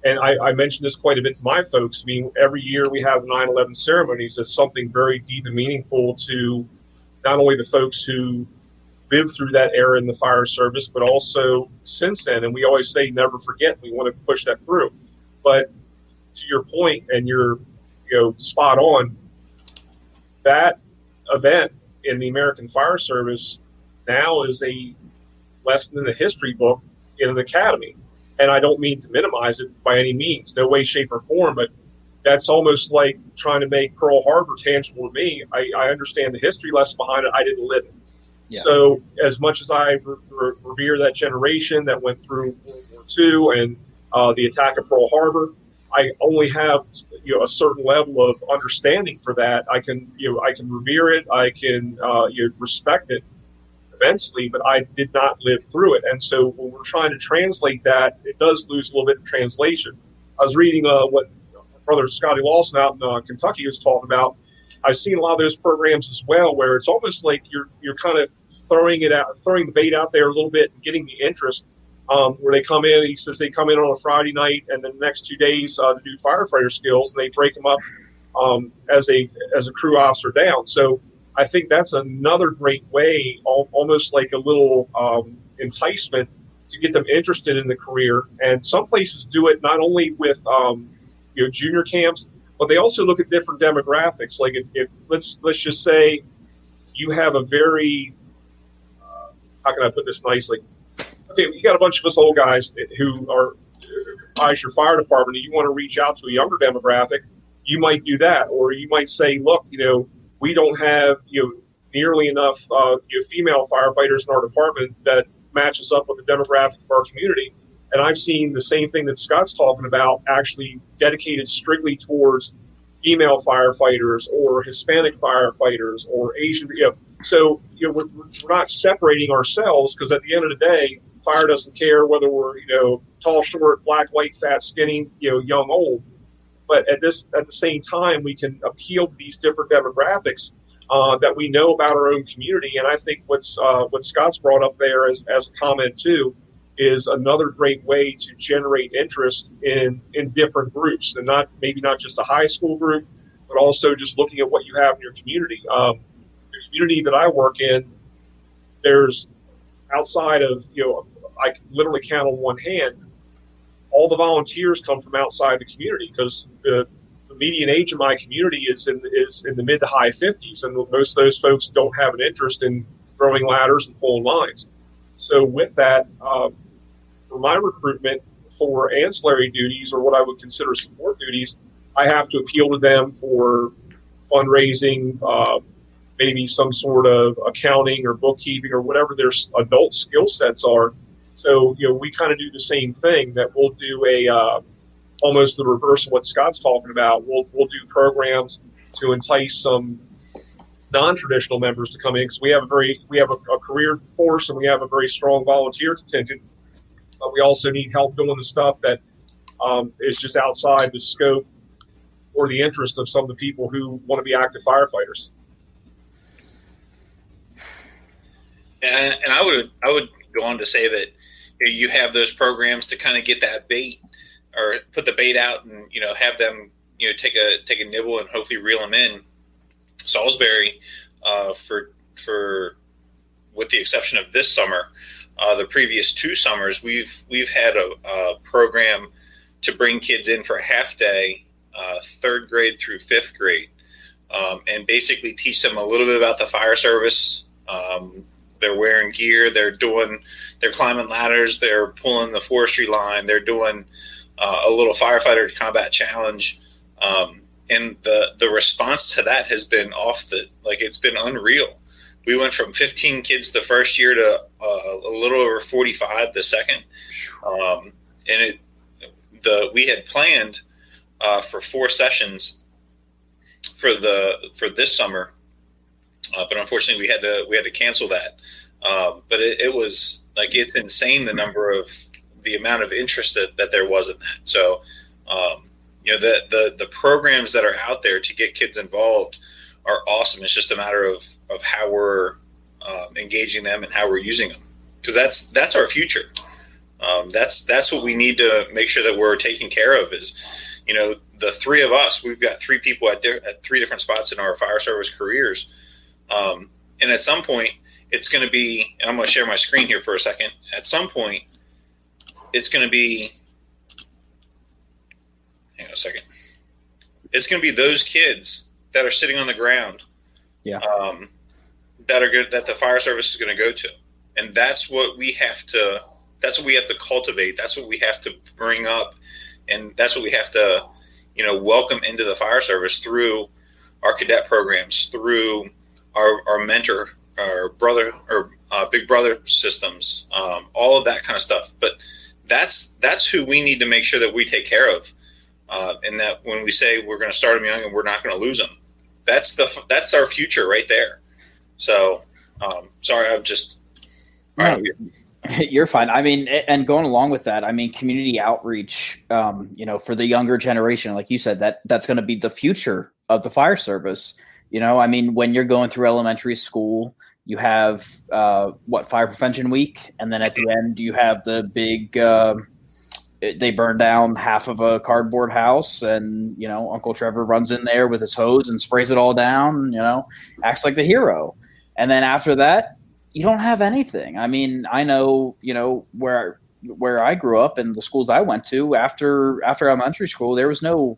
and I, I mentioned this quite a bit to my folks. I mean, every year we have the 9/11 ceremonies. as something very deep and meaningful to not only the folks who lived through that era in the fire service, but also since then. And we always say never forget. We want to push that through. But to your point, and you're you know spot on. That event in the American Fire Service now is a lesson in the history book in an academy. And I don't mean to minimize it by any means, no way, shape, or form, but that's almost like trying to make Pearl Harbor tangible to me. I, I understand the history lesson behind it. I didn't live it. Yeah. So, as much as I re- re- revere that generation that went through World War II and uh, the attack of Pearl Harbor, I only have you know a certain level of understanding for that. I can you know I can revere it. I can uh, you know, respect it immensely, but I did not live through it. And so when we're trying to translate that, it does lose a little bit of translation. I was reading uh, what brother Scotty Lawson out in uh, Kentucky was talking about. I've seen a lot of those programs as well, where it's almost like you're you're kind of throwing it out, throwing the bait out there a little bit, and getting the interest. Um, where they come in, he says they come in on a Friday night, and the next two days uh, to do firefighter skills, and they break them up um, as a as a crew officer down. So I think that's another great way, almost like a little um, enticement to get them interested in the career. And some places do it not only with um, you know junior camps, but they also look at different demographics. Like if, if let's let's just say you have a very uh, how can I put this nicely? Okay, you got a bunch of us old guys who are as your fire department, and you want to reach out to a younger demographic. You might do that, or you might say, look, you know we don't have you know nearly enough uh, you know, female firefighters in our department that matches up with the demographic of our community. And I've seen the same thing that Scott's talking about, actually dedicated strictly towards female firefighters or Hispanic firefighters or Asian. You know, so you know, we're, we're not separating ourselves because at the end of the day, fire doesn't care whether we're you know tall, short, black, white, fat, skinny, you know, young, old but at this at the same time we can appeal to these different demographics uh, that we know about our own community. And i think what's uh, what scott's brought up there as, as a comment too is another great way to generate interest in in different groups and not maybe not just a high school group but also just looking at what you have in your community. Um, the community that i work in there's outside of you know i can literally count on one hand all the volunteers come from outside the community because the, the, median age of my community is in is in the mid to high 50s, and most of those folks don't have an interest in throwing ladders and pulling lines. So with that, uh, for my recruitment for ancillary duties or what I would consider support duties, I have to appeal to them for fundraising, uh, maybe some sort of accounting or bookkeeping or whatever their adult skill sets are so, you know, we kind of do the same thing that we'll do a uh, almost the reverse of what Scott's talking about. We'll, we'll do programs to entice some non-traditional members to come in because we have a very we have a, a, career force and we have a very strong volunteer contingent. But we also need help doing the stuff that um, is just outside the scope or the interest of some of the people who want to be active firefighters. And, and I would I would go on to say that you have those programs to kind of get that bait or put the bait out and you know have them you know take a take a nibble and hopefully reel them in. Salisbury, uh, for for with the exception of this summer, uh, the previous two summers we've we've had a, a, program to bring kids in for a half day, uh, third grade through fifth grade, um, and basically teach them a little bit about the fire service. Um, they're wearing gear, they're doing they're climbing ladders. They're pulling the forestry line. They're doing uh, a little firefighter combat challenge. Um, and the the response to that has been off the like it's been unreal. we went from 15 kids the first year to uh, a little over 45 the second. Um, and it, the we had planned uh, for four sessions for the for this summer, uh, but unfortunately we had to we had to cancel that. Um, but it, it, was like it's insane the number of the amount of interest that, that there was in that. So, um, you know, the, the the programs that are out there to get kids involved are awesome. It's just a matter of of how we're um, engaging them and how we're using them because that's that's our future. Um, that's that's what we need to make sure that we're taking care of. Is you know the three of us, we've got three people at, di- at three different spots in our fire service careers, um, and at some point it's going to be. And I'm going to share my screen here for a second. At some point, it's going to be. Hang on a second. It's going to be those kids that are sitting on the ground. Yeah. Um, that are good that the fire service is going to go to, and that's what we have to. That's what we have to cultivate. That's what we have to bring up, and that's what we have to, you know, welcome into the fire service through our cadet programs, through our, our mentor, our brother, or uh, big brother systems, um, all of that kind of stuff. But that's that's who we need to make sure that we take care of, uh, and that when we say we're going to start them young and we're not going to lose them, that's the that's our future right there. So, um, sorry, I'm just. No, you're fine. I mean, and going along with that, I mean, community outreach, um, you know, for the younger generation, like you said, that that's going to be the future of the fire service. You know, I mean, when you're going through elementary school, you have uh, what fire prevention week, and then at the end you have the big. Uh, they burn down half of a cardboard house, and you know Uncle Trevor runs in there with his hose and sprays it all down. You know, acts like the hero, and then after that, you don't have anything. I mean, I know you know where where I grew up and the schools I went to after after elementary school, there was no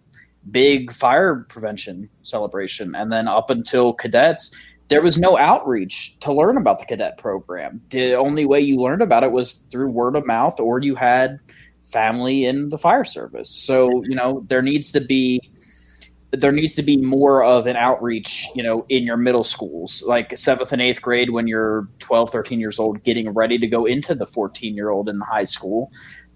big fire prevention celebration, and then up until cadets, there was no outreach to learn about the cadet program. The only way you learned about it was through word of mouth, or you had family in the fire service. So, you know, there needs to be there needs to be more of an outreach, you know, in your middle schools, like seventh and eighth grade when you're 12, 13 years old, getting ready to go into the 14 year old in high school.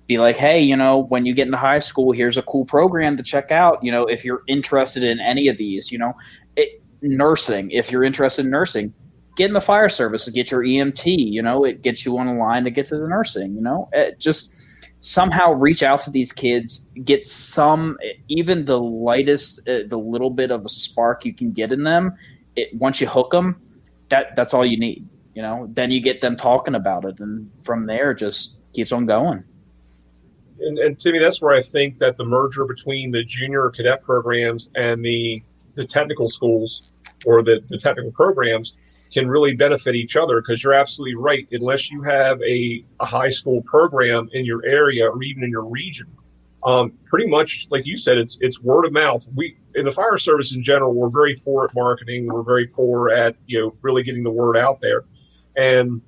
Be like, hey, you know, when you get into high school, here's a cool program to check out. You know, if you're interested in any of these, you know, it, nursing, if you're interested in nursing, get in the fire service get your EMT. You know, it gets you on a line to get to the nursing. You know, it just somehow reach out to these kids, get some, even the lightest, uh, the little bit of a spark you can get in them. It, once you hook them, that that's all you need. You know, then you get them talking about it, and from there, just keeps on going. And, and me, that's where I think that the merger between the junior cadet programs and the the technical schools or the, the technical programs can really benefit each other because you're absolutely right. Unless you have a, a high school program in your area or even in your region, um, pretty much like you said, it's it's word of mouth. We in the fire service in general, we're very poor at marketing. We're very poor at you know really getting the word out there. And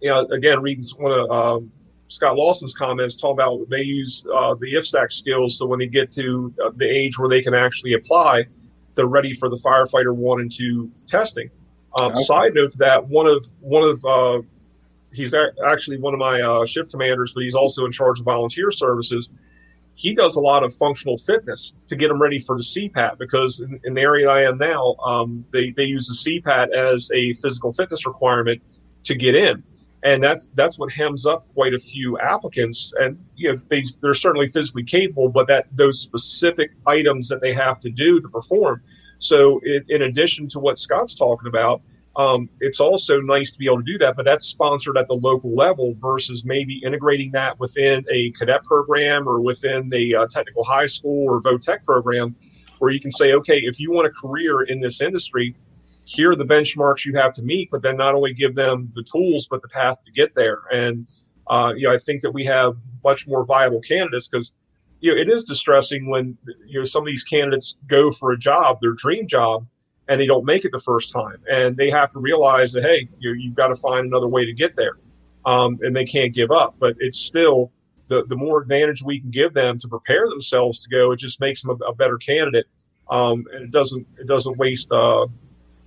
you know, again, reading one of um, Scott Lawson's comments, talking about they use uh, the IFSAC skills, so when they get to uh, the age where they can actually apply, they're ready for the firefighter one and two testing. Um, okay. Side note to that, one of one of uh, he's actually one of my uh, shift commanders, but he's also in charge of volunteer services. He does a lot of functional fitness to get them ready for the CPAT because in, in the area I am now, um, they, they use the CPAT as a physical fitness requirement to get in. And that's that's what hems up quite a few applicants. And you know, they they're certainly physically capable, but that those specific items that they have to do to perform so, it, in addition to what Scott's talking about, um, it's also nice to be able to do that, but that's sponsored at the local level versus maybe integrating that within a cadet program or within the uh, technical high school or VOTEC program, where you can say, okay, if you want a career in this industry, here are the benchmarks you have to meet, but then not only give them the tools, but the path to get there. And, uh, you know, I think that we have much more viable candidates because you know, it is distressing when you know some of these candidates go for a job, their dream job, and they don't make it the first time, and they have to realize that hey, you you've got to find another way to get there, um, and they can't give up. But it's still the the more advantage we can give them to prepare themselves to go, it just makes them a, a better candidate, um, and it doesn't it doesn't waste uh,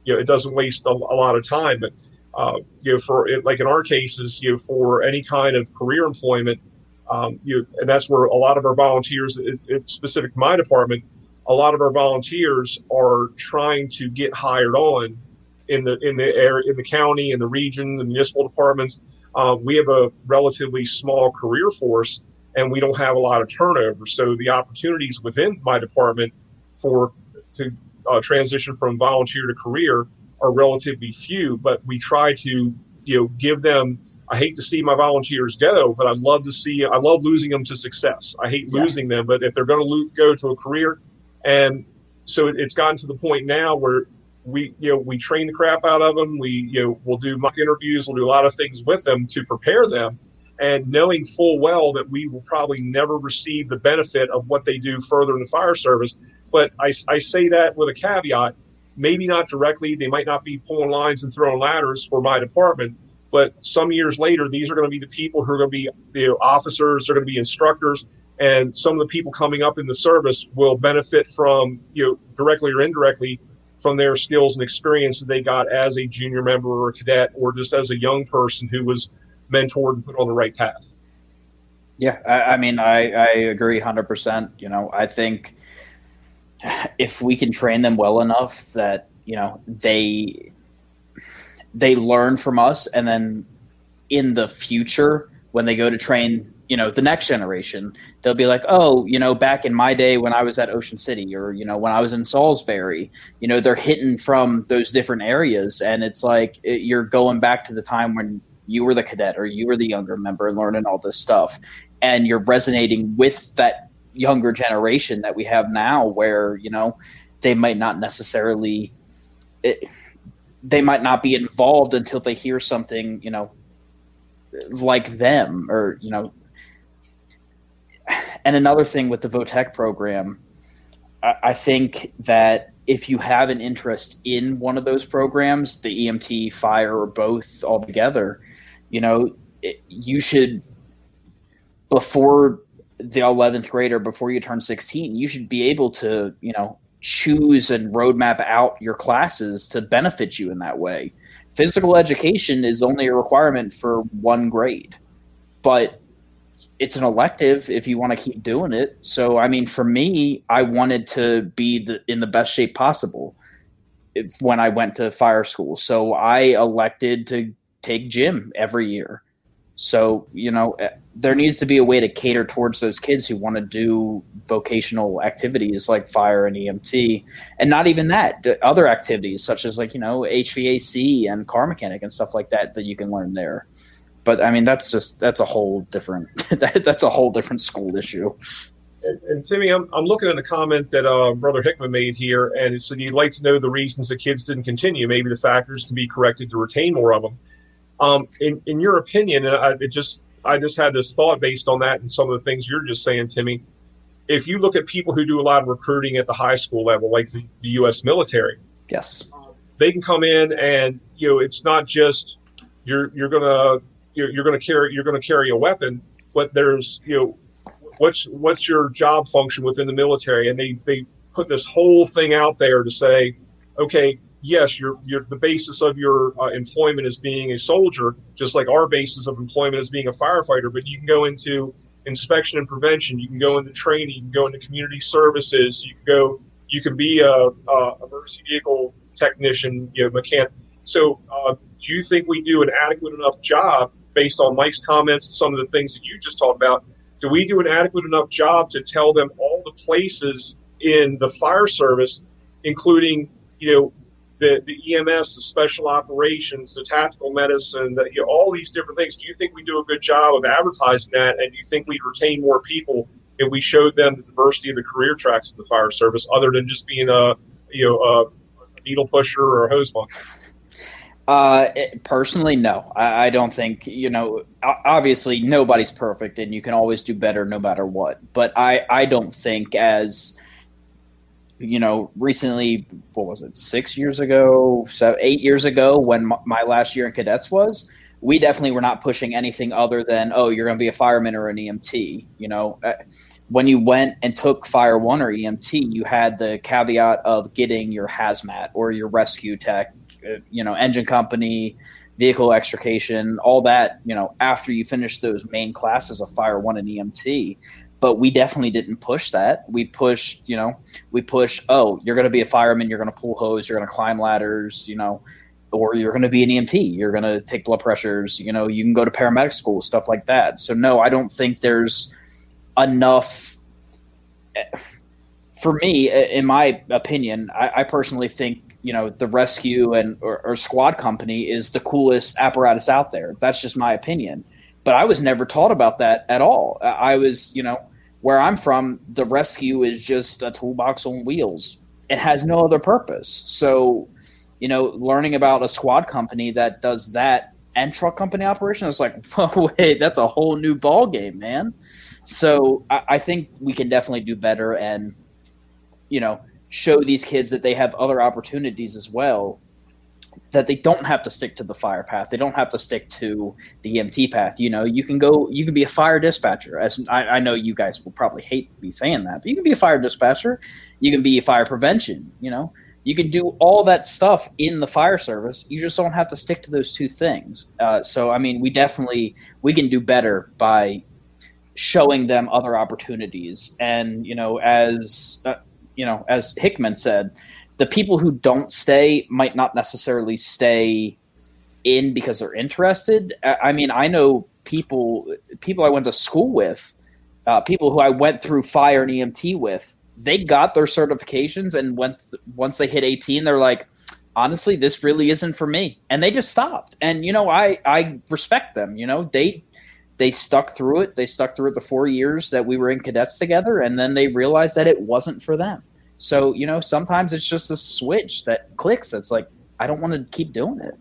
you know it doesn't waste a, a lot of time. But uh, you know, for it, like in our cases, you know, for any kind of career employment, um, you and that's where a lot of our volunteers, it, it's specific to my department, a lot of our volunteers are trying to get hired on in the in the area, in the county, in the region, the municipal departments. Uh, we have a relatively small career force, and we don't have a lot of turnover. So the opportunities within my department for to uh, transition from volunteer to career are relatively few. But we try to you know give them. I hate to see my volunteers go, but I love to see. I love losing them to success. I hate yeah. losing them, but if they're going to lo- go to a career, and so it, it's gotten to the point now where we you know we train the crap out of them. We you know we'll do mock interviews. We'll do a lot of things with them to prepare them, and knowing full well that we will probably never receive the benefit of what they do further in the fire service. But I, I say that with a caveat. Maybe not directly. They might not be pulling lines and throwing ladders for my department. But some years later, these are going to be the people who are going to be you know, officers. They're going to be instructors and some of the people coming up in the service will benefit from you know directly or indirectly from their skills and experience that they got as a junior member or a cadet or just as a young person who was mentored and put on the right path yeah i, I mean I, I agree 100% you know i think if we can train them well enough that you know they they learn from us and then in the future when they go to train you know the next generation they'll be like oh you know back in my day when i was at ocean city or you know when i was in salisbury you know they're hitting from those different areas. And it's like it, you're going back to the time when you were the cadet or you were the younger member learning all this stuff and you're resonating with that younger generation that we have now where you know they might not necessarily it, they might not be involved until they hear something you know like them or you know. And another thing with the Votech program, I, I think that if you have an interest in one of those programs, the EMT, fire, or both all together, you know, it, you should before the 11th grader before you turn 16, you should be able to, you know, choose and roadmap out your classes to benefit you in that way. Physical education is only a requirement for one grade, but it's an elective if you want to keep doing it. So I mean, for me, I wanted to be the, in the best shape possible if, when I went to fire school. So I elected to take gym every year. So you know, there needs to be a way to cater towards those kids who want to do vocational activities like fire and EMT, and not even that, other activities such as like you know HVAC and car mechanic and stuff like that that you can learn there but I mean that's just that's a whole different that, that's a whole different school issue. And, and Timmy, I'm, I'm looking at a comment that uh, Brother Hickman made here, and it said you'd like to know the reasons the kids didn't continue. Maybe the factors can be corrected to retain more of them. Um, in in your opinion, I, it just I just had this thought based on that and some of the things you're just saying, Timmy. If you look at people who do a lot of recruiting at the high school level, like the, the U.S. military, yes, they can come in and you know it's not just you're you're gonna you're, you're going to carry you're to carry a weapon, but there's you know what's what's your job function within the military, and they they put this whole thing out there to say, okay, yes, your your the basis of your uh, employment is being a soldier, just like our basis of employment is being a firefighter, but you can go into inspection and prevention, you can go into training, you can go into community services, you can go you can be a, a emergency vehicle technician, you know, mechanic. So, uh, do you think we do an adequate enough job based on Mike's comments and some of the things that you just talked about, do we do an adequate enough job to tell them all the places in the fire service, including, you know, the, the EMS, the special operations, the tactical medicine, the, you know, all these different things. Do you think we do a good job of advertising that? And do you think we'd retain more people if we showed them the diversity of the career tracks of the fire service, other than just being a you know a needle pusher or a hose bunker? Uh, personally, no. I, I, don't think you know. Obviously, nobody's perfect, and you can always do better no matter what. But I, I don't think as you know, recently, what was it, six years ago, seven, eight years ago, when my, my last year in cadets was, we definitely were not pushing anything other than oh you're going to be a fireman or an EMT. You know, uh, when you went and took fire one or EMT, you had the caveat of getting your hazmat or your rescue tech, uh, you know, engine company, vehicle extrication, all that. You know, after you finish those main classes of fire one and EMT. But we definitely didn't push that. We pushed, you know, we push. Oh, you're going to be a fireman. You're going to pull hose. You're going to climb ladders. You know, or you're going to be an EMT. You're going to take blood pressures. You know, you can go to paramedic school, stuff like that. So no, I don't think there's enough. For me, in my opinion, I, I personally think you know the rescue and or, or, squad company is the coolest apparatus out there. That's just my opinion. But I was never taught about that at all. I was, you know, where I'm from, the rescue is just a toolbox on wheels. It has no other purpose. So you know, learning about a squad company that does that and truck company operation, it's like, oh, wait, that's a whole new ball game, man. So I, I think we can definitely do better and, you know, show these kids that they have other opportunities as well that they don't have to stick to the fire path. They don't have to stick to the EMT path. You know, you can go, you can be a fire dispatcher. As I, I, know you guys will probably hate me saying that, but you can be a fire dispatcher. You can be fire prevention. You know, you can do all that stuff in the fire service. You just don't have to stick to those two things. Uh, so, I mean, we definitely we can do better by showing them other opportunities. And you know, as uh, you know, as Hickman said, the people who don't stay might not necessarily stay in because they're interested. I mean, I know people people I went to school with, uh, people who I went through fire and EMT with they got their certifications and once once they hit 18 they're like honestly this really isn't for me. And they just stopped. And you know i i respect them you know they they stuck through it. They stuck through it the four years that we were in cadets together and then they realized that it wasn't for them so you know sometimes it's just a switch that clicks that's like i don't want to keep doing it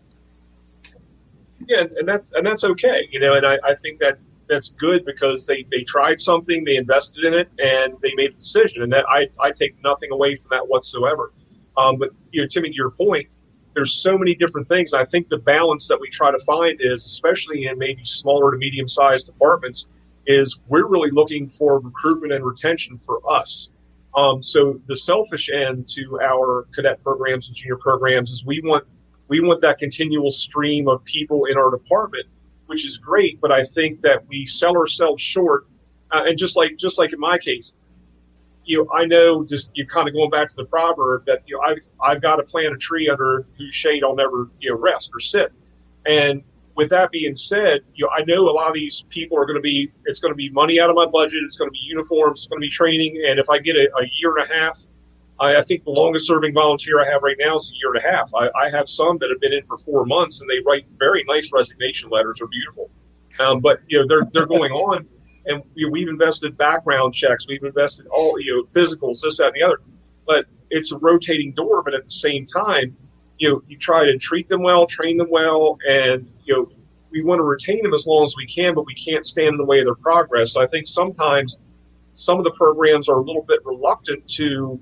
yeah and that's and that's okay you know and i, I think that that's good because they, they tried something, they invested in it, and they made a decision. And that I, I take nothing away from that whatsoever. Um, but you know, Timmy, to your point, there's so many different things. I think the balance that we try to find is, especially in maybe smaller to medium sized departments, is we're really looking for recruitment and retention for us. Um, so the selfish end to our cadet programs and junior programs is we want we want that continual stream of people in our department which is great. But I think that we sell ourselves short. Uh, and just like just like in my case, you know, I know just you kind of going back to the proverb that you know I've I've got to plant a tree under whose shade I'll never you know rest or sit. And with that being said, you know, I know a lot of these people are going to be it's going to be money out of my budget. It's going to be uniforms. It's going to be training. And if I get a, a year and a half I, I, think the longest serving volunteer I have right now is a year and a half. I, I, have some that have been in for four months and they write very nice resignation letters. Are beautiful, um, but you know they're they're going on, and we, we've invested background checks, we've invested all you know physicals, this that and the other. But it's a rotating door. But at the same time, you know you try to treat them well, train them well, and you know we want to retain them as long as we can, but we can't stand in the way of their progress. So I think sometimes some of the programs are a little bit reluctant to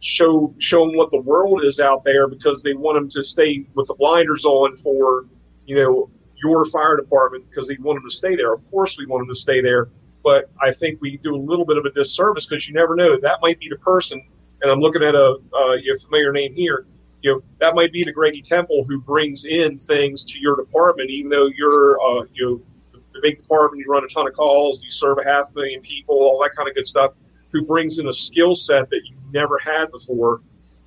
show show them what the world is out there because they want them to stay with the blinders on for you know your fire department because they want them to stay there. Of course, we want them to stay there, but I think we do a little bit of a disservice because you never know that might be the person. And I'm looking at a uh, your familiar name here. You know that might be the Greggy Temple who brings in things to your department, even though you're uh, you know the big department, you run a ton of calls, you serve a half million people, all that kind of good stuff who brings in a skill set that you never had before,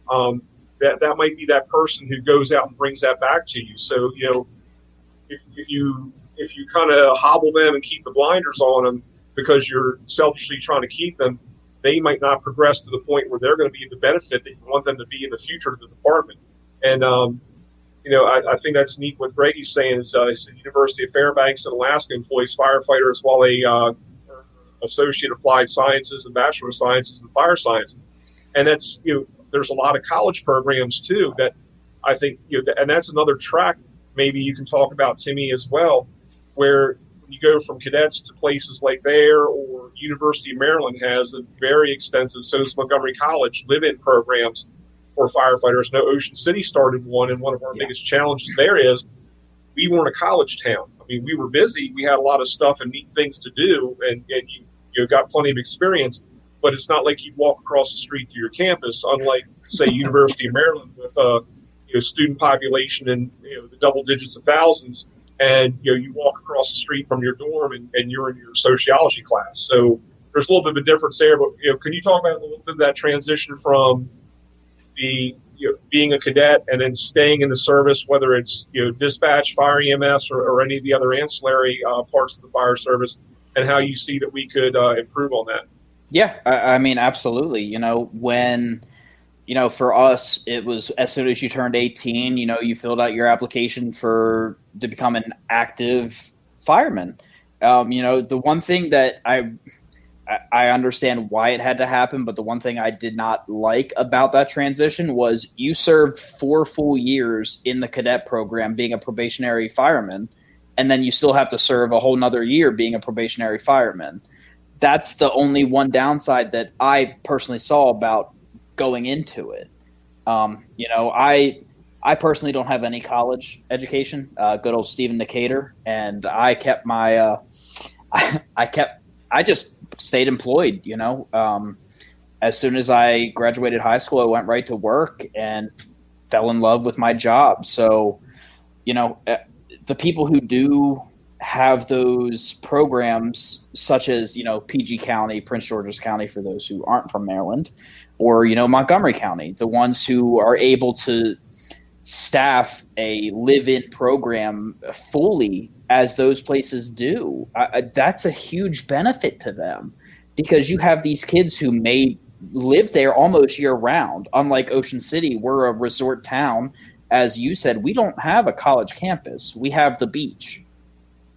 um, that that might be that person who goes out and brings that back to you. So you know, if, if you if you kind of hobble them and keep the blinders on them because you're selfishly trying to keep them, they might not progress to the point where they're going to be the benefit that you want them to be in the future of the department. And um, you know, I, I, think that's neat. What Greggy's saying is, uh, the University of Fairbanks in Alaska employs firefighters while they uh, associate applied sciences and bachelor of sciences and fire science. And that's you know there's a lot of college programs too that I think you know and that's another track maybe you can talk about Timmy as well, where you go from cadets to places like there or University of Maryland has a very extensive so does Montgomery College live-in programs for firefighters. No Ocean City started one and one of our yeah. biggest challenges there is we weren't a college town. I mean, we were busy. We had a lot of stuff and neat things to do, and, and you, you got plenty of experience. But it's not like you walk across the street to your campus, unlike, say, University of Maryland with a you know, student population in you know, the double digits of thousands. And you know, you walk across the street from your dorm and, and you're in your sociology class. So there's a little bit of a difference there. But you know, can you talk about a little bit of that transition from the you know, being a cadet and then staying in the service, whether it's you know dispatch, fire EMS, or, or any of the other ancillary uh, parts of the fire service, and how you see that we could uh, improve on that. Yeah, I, I, mean, absolutely. You know, when you know, for us, it was as soon as you turned eighteen, you know, you filled out your application for to become an active fireman. Um, you know, the one thing that I I understand why it had to happen, but the one thing I did not like about that transition was you served four full years in the cadet program being a probationary fireman, and then you still have to serve a whole nother year being a probationary fireman. That's the only one downside that I personally saw about going into it. Um, you know, I I personally don't have any college education. Uh, good old Stephen Decatur, and I kept my uh, I, I kept I just stayed employed. You know, um, as soon as I graduated high school, I went right to work and fell in love with my job. So, you know, eh, the people who do have those programs, such as you know PG County, Prince George's County, for those who aren't from Maryland, or you know Montgomery County, the ones who are able to staff a live-in program fully as those places do. That's a huge benefit to them because you have these kids who may live there almost year round. Unlike Ocean City, we're a resort town. As you said, we don't have a college campus. We have the beach.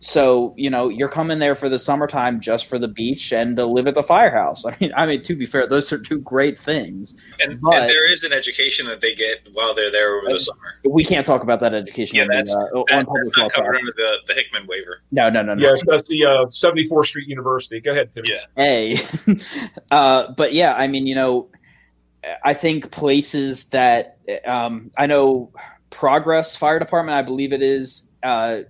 So you know you're coming there for the summertime just for the beach and to live at the firehouse. I mean, I mean to be fair, those are two great things. And, but, and there is an education that they get while they're there over the summer. We can't talk about that education. Yeah, that's, the, uh, that, that's not covered under the, the Hickman waiver. No, no, no, no. Yes, that's the uh, 74th Street University. Go ahead, Tim. Yeah. Hey, uh, but yeah, I mean, you know, I think places that um, I know Progress Fire Department, I believe it is. Uh,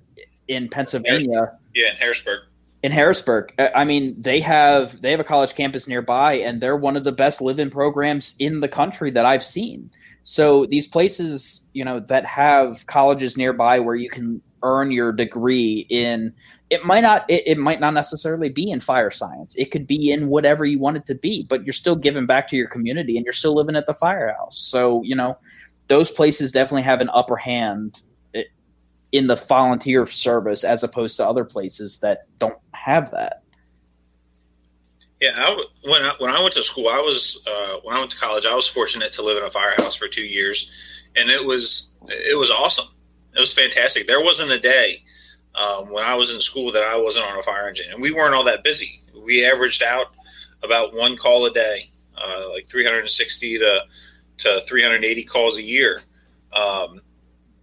in Pennsylvania. Yeah, in Harrisburg. In Harrisburg, uh, I mean, they have they have a college campus nearby, and they're one of the best live-in programs in the country that I've seen. So these places, you know, that have colleges nearby where you can earn your degree in it might not it, it, might not necessarily be in fire science it could be in whatever you want it to be but you're still giving back to your community and you're still living at the firehouse so you know those places definitely have an upper hand in the volunteer service as opposed to other places that don't have that. Yeah, I, when I, when I went to school, I was uh, when I went to college, I was fortunate to live in a firehouse for two years, and it was it was awesome. It was fantastic. There wasn't a day um, when I was in school that I wasn't on a fire engine, and we weren't all that busy. We averaged out about one call a day, uh, like 360 to to 380 calls a year. Um,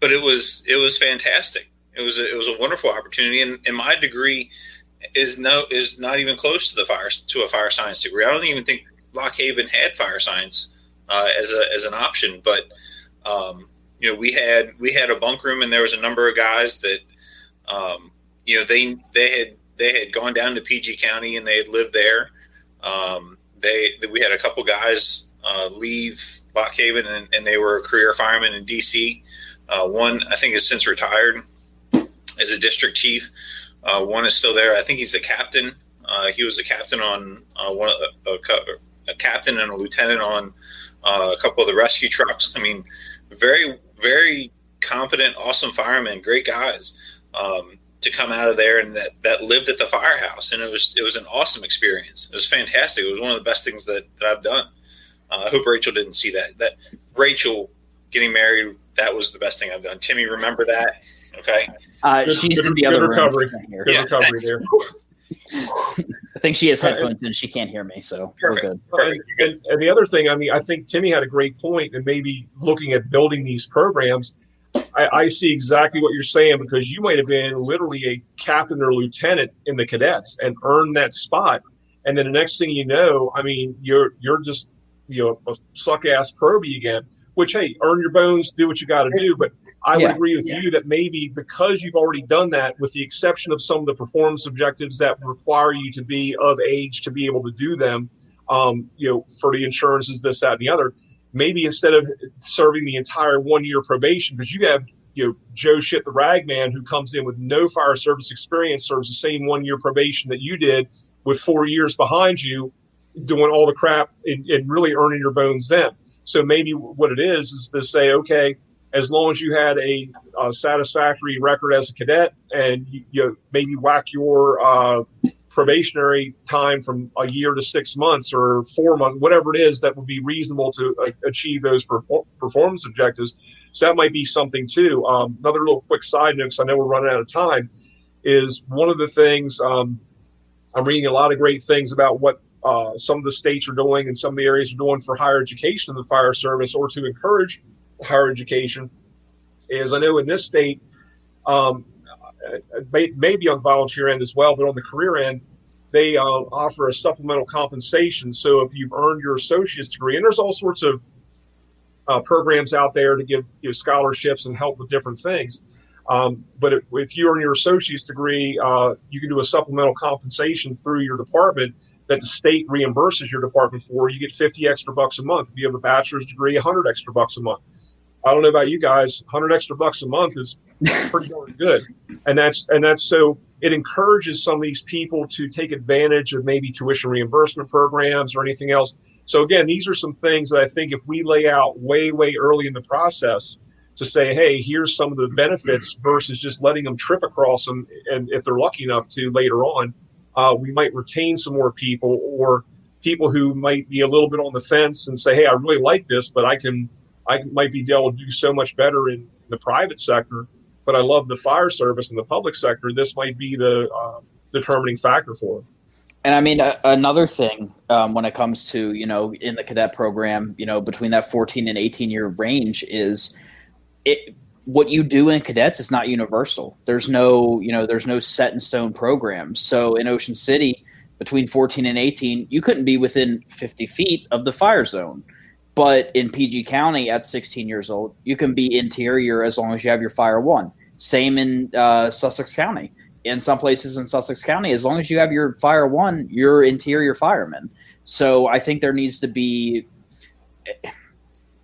but it was it was fantastic. It was a, it was a wonderful opportunity, and, and my degree is no is not even close to the fire to a fire science degree. I don't even think Lock Haven had fire science uh, as a as an option, but um, you know we had we had a bunk room, and there was a number of guys that um, you know they they had they had gone down to PG County and they had lived there. Um, they we had a couple guys uh, leave Lock Haven and, and, they were career firemen in DC. Uh, one, I think, has since retired as a district chief. Uh, one is still there. I think he's a captain. Uh, he was a captain on uh, one the, a, a, captain and a lieutenant on uh, a couple of the rescue trucks. I mean, very, very competent, awesome firemen, great guys um, to come out of there and that, that lived at the firehouse. And it was it was an awesome experience. It was fantastic. It was one of the best things that, that I've done. Uh, I hope Rachel didn't see that. That Rachel getting married that was the best thing I've done. Timmy, remember that? Okay. Uh, good, she's good, in the other recovery. room. Good yeah, recovery there. I think she has headphones and she can't hear me, so Perfect. we're good. Perfect. And, and, the other thing, I mean, I think Timmy had a great point, and maybe looking at building these programs, I, I see exactly what you're saying because you might have been literally a captain or lieutenant in the cadets and earned that spot, and then the next thing you know, I mean, you're you're just you know a suck ass probie again which hey, earn your bones, do what you got to do. But I yeah. would agree with yeah. you that maybe because you've already done that, with the exception of some of the performance objectives that require you to be of age to be able to do them, um, you know, for the insurances, this, that, and the other, maybe instead of serving the entire one year probation, because you have you know Joe shit the ragman who comes in with no fire service experience serves the same one year probation that you did with four years behind you doing all the crap and, and really earning your bones then so maybe what it is is to say okay as long as you had a, a satisfactory record as a cadet and you, you maybe whack your uh, probationary time from a year to six months or four months, whatever it is that would be reasonable to uh, achieve those perform- performance objectives. So that might be something too. Um, another little quick side note, because I know we're running out of time, is one of the things um, I'm reading a lot of great things about what uh, some of the states are doing and some of the areas are doing for higher education in the fire service or to encourage higher education. Is I know in this state, um, may, maybe on the volunteer end as well, but on the career end, they uh, offer a supplemental compensation. So if you've earned your associate's degree, and there's all sorts of uh, programs out there to give you know, scholarships and help with different things. Um, but if, if, you earn your associate's degree, uh, you can do a supplemental compensation through your department that the state reimburses your department for. You get 50 extra bucks a month. If you have a bachelor's degree, 100 extra bucks a month. I don't know about you guys, 100 extra bucks a month is pretty darn good. And that's and that's so it encourages some of these people to take advantage of maybe tuition reimbursement programs or anything else. So again, these are some things that I think if we lay out way way early in the process to say, hey, here's some of the benefits versus just letting them trip across them, and if they're lucky enough to later on, uh, we might retain some more people or people who might be a little bit on the fence and say, hey, I really like this, but I can I might be able to do so much better in the private sector, but I love the fire service and the public sector. This might be the uh, determining factor for them. And I mean, another thing um, when it comes to, you know, in the cadet program, you know, between that 14 and 18 year range is it, what you do in cadets is not universal. There's no, you know, there's no set in stone program. So in Ocean City, between 14 and 18, you couldn't be within 50 feet of the fire zone. But in PG County at 16 years old, you can be interior as long as you have your Fire One. Same in uh, Sussex County. In some places in Sussex County, as long as you have your Fire One, you're interior fireman. So I think there needs to be.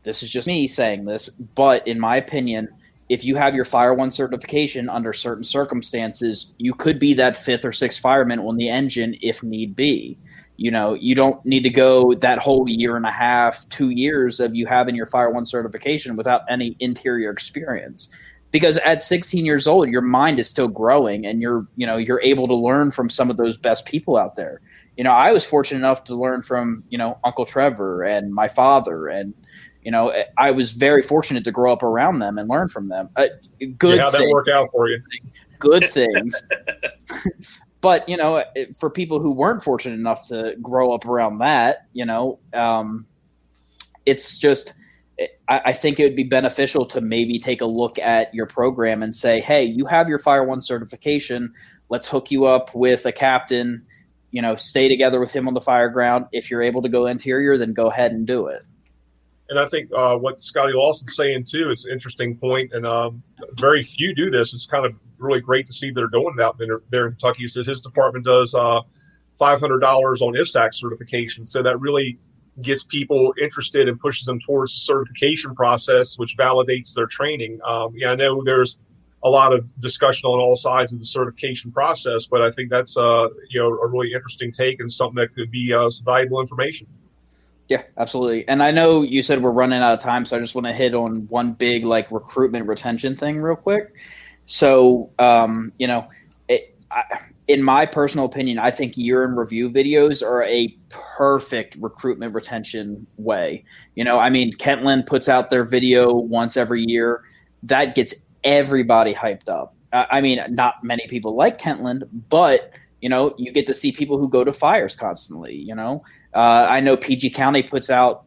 This is just me saying this, but in my opinion, if you have your Fire One certification under certain circumstances, you could be that fifth or sixth fireman on the engine if need be. You know, you don't need to go that whole year and a half, two years of you having your Fire One certification without any interior experience. Because at 16 years old, your mind is still growing, and you're, you know, you're able to learn from some of those best people out there. You know, I was fortunate enough to learn from, you know, Uncle Trevor and my father, and you know, I was very fortunate to grow up around them and learn from them. Uh, good. Yeah, how that work out for you? Good things. but you know, for people who weren't fortunate enough to grow up around that, you know, um, it's just. I, I think it would be beneficial to maybe take a look at your program and say, "Hey, you have your Fire One certification. Let's hook you up with a captain. You know, stay together with him on the fire ground. If you're able to go interior, then go ahead and do it." And I think uh, what Scotty Lawson's saying too is an interesting point, and um, very few do this. It's kind of really great to see they're doing out there, in Kentucky. He says his department does uh, $500 on IFSAC certification, so that really gets people interested and pushes them towards the certification process, which validates their training. Um, yeah, I know there's a lot of discussion on all sides of the certification process, but I think that's uh, you know a really interesting take and something that could be uh, valuable information. Yeah, absolutely. And I know you said we're running out of time, so I just want to hit on one big like recruitment retention thing real quick. So, um, you know, it, I, in my personal opinion, I think year in review videos are a perfect recruitment retention way. You know, I mean, Kentland puts out their video once every year. That gets everybody hyped up. I mean, not many people like Kentland, but you know, you get to see people who go to fires constantly. You know, uh, I know PG County puts out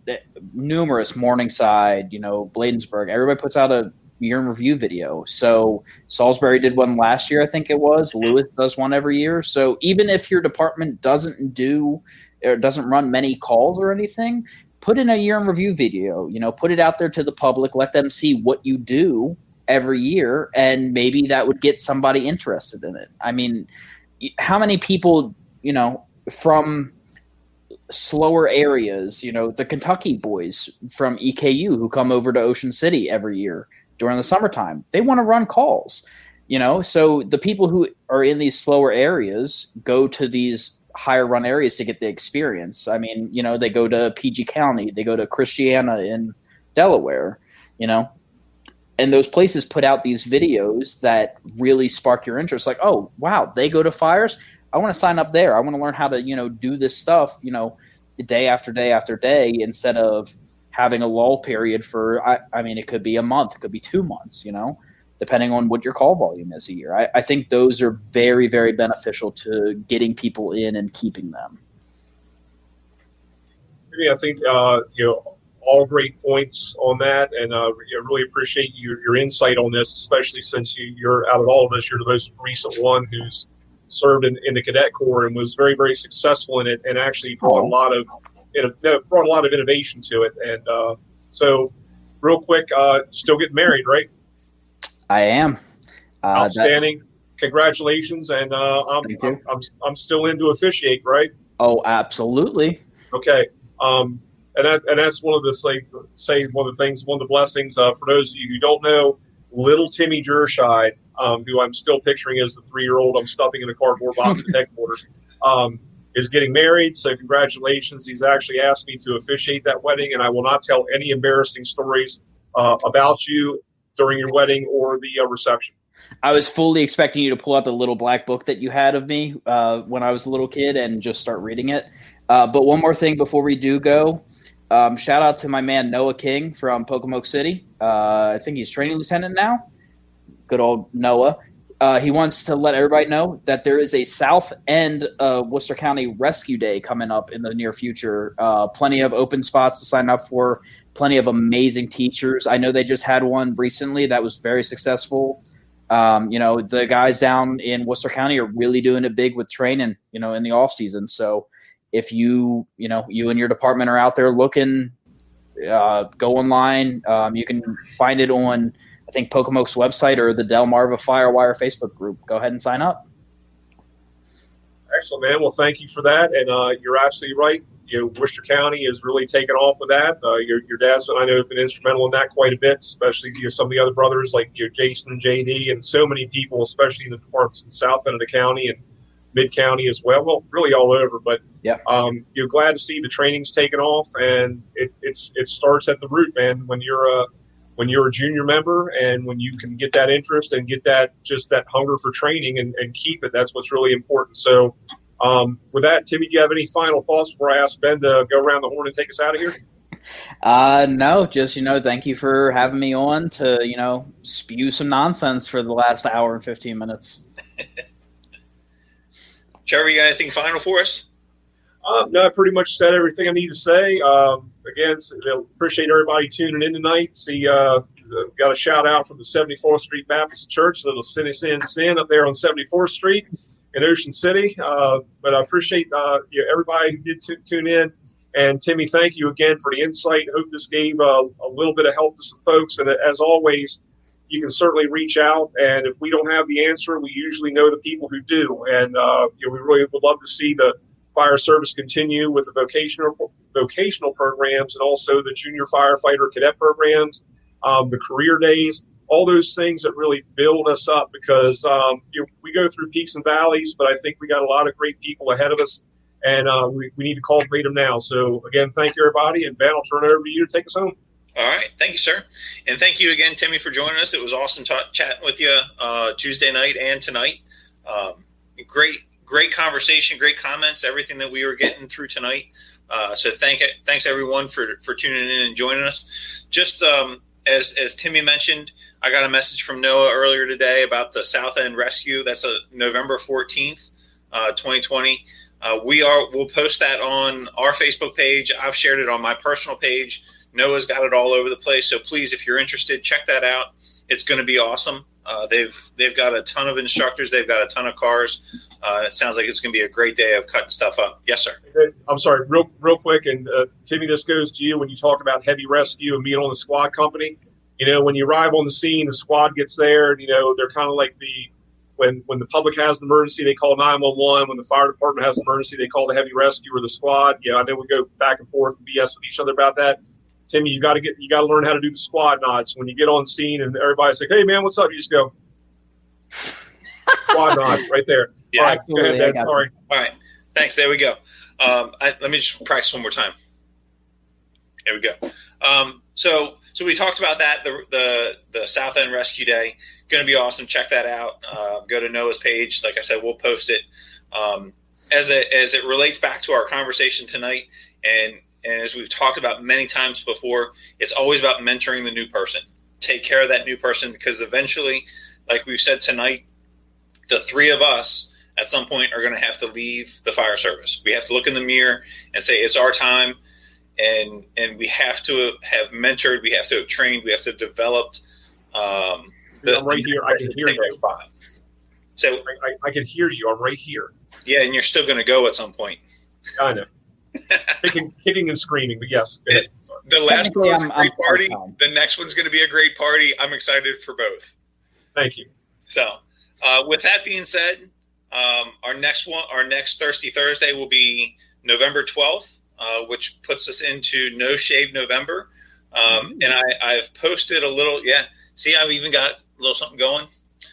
numerous Morningside, you know, Bladensburg. Everybody puts out a year in review video. So Salisbury did one last year, I think it was. Lewes does one every year. So even if your department doesn't do or doesn't run many calls or anything, put in a year in review video. You know, put it out there to the public. Let them see what you do every year, and maybe that would get somebody interested in it. I mean, how many people, you know, from slower areas, you know, the Kentucky boys from EKU who come over to Ocean City every year during the summertime, they want to run calls, you know, so the people who are in these slower areas go to these higher run areas to get the experience. I mean, you know, they go to PG County, they go to Christiana in Delaware, you know, and those places put out these videos that really spark your interest. Like, oh wow, they go to fires. I want to sign up there. I want to learn how to, you know, do this stuff, you know, day after day after day instead of having a lull period for I, I mean it could be a month, it could be two months, you know depending on what your call volume is a year. I, I think those are very, very beneficial to getting people in and keeping them. I think uh, you know all great points on that, and uh, I really appreciate your, your insight on this, especially since you, you're out of all of us, you're the most recent one who's served in, in the cadet corps and was very, very successful in it, and actually brought a lot of brought a lot of innovation to it. And uh, so, real quick, uh, still getting married, right? I am. Uh, Outstanding. That, Congratulations. And uh, I'm, I'm, I'm, I'm, still into officiate, right? Oh, absolutely. Okay. Um, and that, and that's one of the say, say one of the things, one of the blessings uh, for those of you who don't know, little Timmy Jershide, um, who I'm still picturing as the three year old I'm stuffing in a cardboard box at headquarters, um, is getting married. So congratulations. He's actually asked me to officiate that wedding, and I will not tell any embarrassing stories uh, about you during your wedding or the uh, reception. I was fully expecting you to pull out the little black book that you had of me uh, when I was a little kid and just start reading it. Uh, but one more thing before we do go. Um, shout out to my man Noah King from Pocomoke City. Uh, I think he's training lieutenant now. Good old Noah. Uh, he wants to let everybody know that there is a South End Worcester County Rescue Day coming up in the near future. Uh, plenty of open spots to sign up for. Plenty of amazing teachers. I know they just had one recently that was very successful. Um, you know, the guys down in Worcester County are really doing it big with training. You know, in the off season. So if you you know you and your department are out there looking, uh, go online. Um, you can find it on I think Pocomoke's website or the Delmarva Firewire Facebook group. Go ahead and sign up. Excellent, man. Well, thank you for that. And uh, you're absolutely right. You know, Worcester County is really taken off with that. Uh, your, your dad's, I know, been instrumental in that quite a bit, especially you know, some of the other brothers like you know, Jason and JD, and so many people, especially in the departments in the south end of the county and mid county as well. Well, really all over. But yeah, um, you're glad to see the training's taken off, and it, it's it starts at the root, man. When you're a when you're a junior member and when you can get that interest and get that just that hunger for training and, and keep it, that's what's really important. So, um, with that, Timmy, do you have any final thoughts before I ask Ben to go around the horn and take us out of here? Uh, no, just, you know, thank you for having me on to, you know, spew some nonsense for the last hour and 15 minutes. Trevor, you got anything final for us? Uh, no, I pretty much said everything I need to say. Um, again, appreciate everybody tuning in tonight. See, uh, got a shout out from the 74th Street Baptist Church, little City Sin Sin up there on 74th Street in Ocean City. Uh, but I appreciate uh, everybody who did t- tune in. And Timmy, thank you again for the insight. Hope this gave uh, a little bit of help to some folks. And as always, you can certainly reach out. And if we don't have the answer, we usually know the people who do. And uh, you know, we really would love to see the fire service continue with the vocational vocational programs and also the junior firefighter cadet programs, um, the career days, all those things that really build us up because um, you know, we go through peaks and valleys, but I think we got a lot of great people ahead of us, and uh, we, we need to cultivate them now. So again, thank you everybody, and Ben, I'll turn it over to you to take us home. All right, thank you, sir, and thank you again, Timmy, for joining us. It was awesome ta- chatting with you uh, Tuesday night and tonight. Um, great great conversation, great comments, everything that we were getting through tonight. Uh, so thank thanks everyone for for tuning in and joining us. Just um, as as Timmy mentioned, I got a message from Noah earlier today about the South End Rescue. That's a November fourteenth, uh, twenty twenty. Uh, we are we'll post that on our Facebook page. I've shared it on my personal page. Noah's got it all over the place. So please, if you're interested, check that out. It's going to be awesome. Uh, they've they've got a ton of instructors. They've got a ton of cars. Uh, it sounds like it's going to be a great day of cutting stuff up. Yes, sir. I'm sorry, real real quick, and uh, Timmy, this goes to you when you talk about heavy rescue and being on the squad company. You know, when you arrive on the scene, the squad gets there. and You know, they're kind of like the when when the public has an emergency, they call 911. When the fire department has an emergency, they call the heavy rescue or the squad. Yeah, I know we go back and forth and BS with each other about that. Timmy, you got to get you got to learn how to do the squad nods. When you get on scene and everybody's like, "Hey, man, what's up?" You just go squad nod right there. Yeah, All right, go ahead, absolutely, I Ben. got Sorry. All right. Thanks. There we go. Um, I, let me just practice one more time. There we go. Um, so, so we talked about that. The the the South End Rescue Day going to be awesome. Check that out. Uh, go to Noah's page. Like I said, we'll post it. Um, as it as it relates back to our conversation tonight, and and as we've talked about many times before, it's always about mentoring the new person. Take care of that new person because eventually, like we've said tonight, the three of us at some point are going to have to leave the fire service. We have to look in the mirror and say it's our time, and and we have to have mentored, we have to have trained, we have to have developed. Um, I'm right here. I can hear you. So I, I, I can hear you. I'm right here. yeah, and you're still going to go at some point. I know. kicking, kicking and screaming, but yes. go The last one was a I'm- great I'm party. part-time. The next one's going to be a great party. I'm excited for both. Thank you. So, uh, with that being said, um, our next one, our next Thirsty Thursday will be November 12th, uh, which puts us into No Shave November. Um, and I, I've posted a little, yeah. See, I've even got a little something going.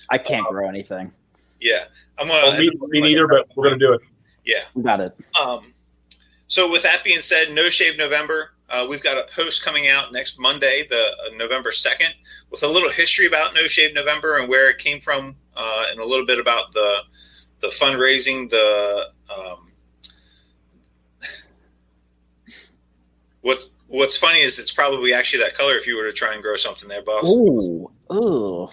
I can't grow anything. Yeah, I'm gonna. Well, me, me neither, but we're going to do it. Yeah. We got it. Um, so with that being said, No Shave November. Uh, we've got a post coming out next Monday, the uh, November second, with a little history about No Shave November and where it came from, uh, and a little bit about the the fundraising. The um, what's what's funny is it's probably actually that color if you were to try and grow something there, boss. Ooh, ooh,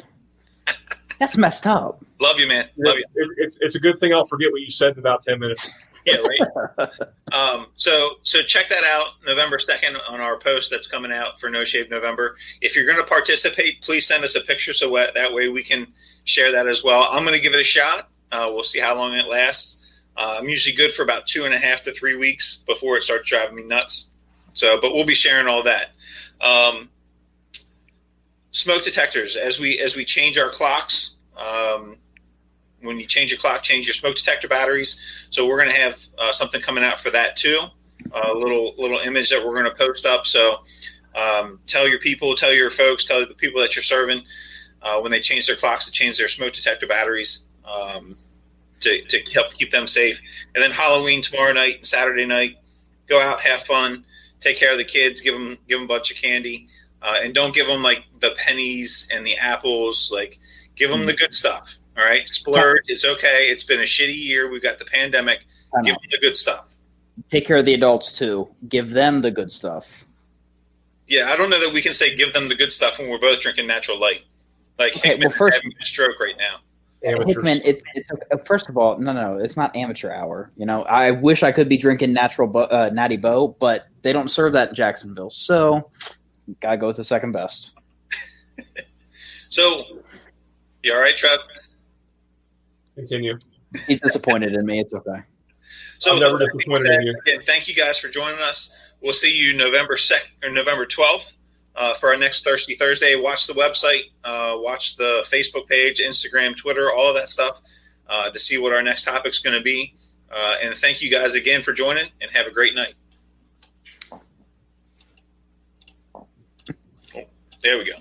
that's messed up. Love you, man. Love you. It, it's, it's a good thing I'll forget what you said in about 10 minutes. Yeah, right. Um, so so check that out November second on our post that's coming out for No Shave November. If you're going to participate, please send us a picture so that, way we can share that as well. I'm going to give it a shot. Uh, we'll see how long it lasts. Uh, I'm usually good for about two and a half to three weeks before it starts driving me nuts. So, but we'll be sharing all that. Um, smoke detectors as we as we change our clocks. Um, when you change your clock, change your smoke detector batteries. So we're going to have uh, something coming out for that too. A little little image that we're going to post up. So um, tell your people, tell your folks, tell the people that you're serving uh, when they change their clocks to change their smoke detector batteries um, to, to help keep them safe. And then Halloween tomorrow night and Saturday night, go out, have fun, take care of the kids, give them give them a bunch of candy, uh, and don't give them like the pennies and the apples. Like give them the good stuff. All right, splurge. It's okay. It's been a shitty year. We've got the pandemic. Give them the good stuff. Take care of the adults too. Give them the good stuff. Yeah, I don't know that we can say give them the good stuff when we're both drinking natural light. Like Okay, Hickman well, first- having a stroke right now. Amateurs. Hickman, it, it's uh, first of all, no, no, it's not amateur hour. You know, I wish I could be drinking natural bo- uh, Natty Boh, but they don't serve that in Jacksonville, so gotta go with the second best. So, you all right, Trev? Continue. He's disappointed in me. It's okay. So, I'm never disappointed in you. Again, thank you guys for joining us. We'll see you November second or November twelfth uh, for our next Thirsty Thursday. Watch the website, uh, watch the Facebook page, Instagram, Twitter, all of that stuff uh, to see what our next topic's going to be. Uh, and thank you guys again for joining, and have a great night. There we go.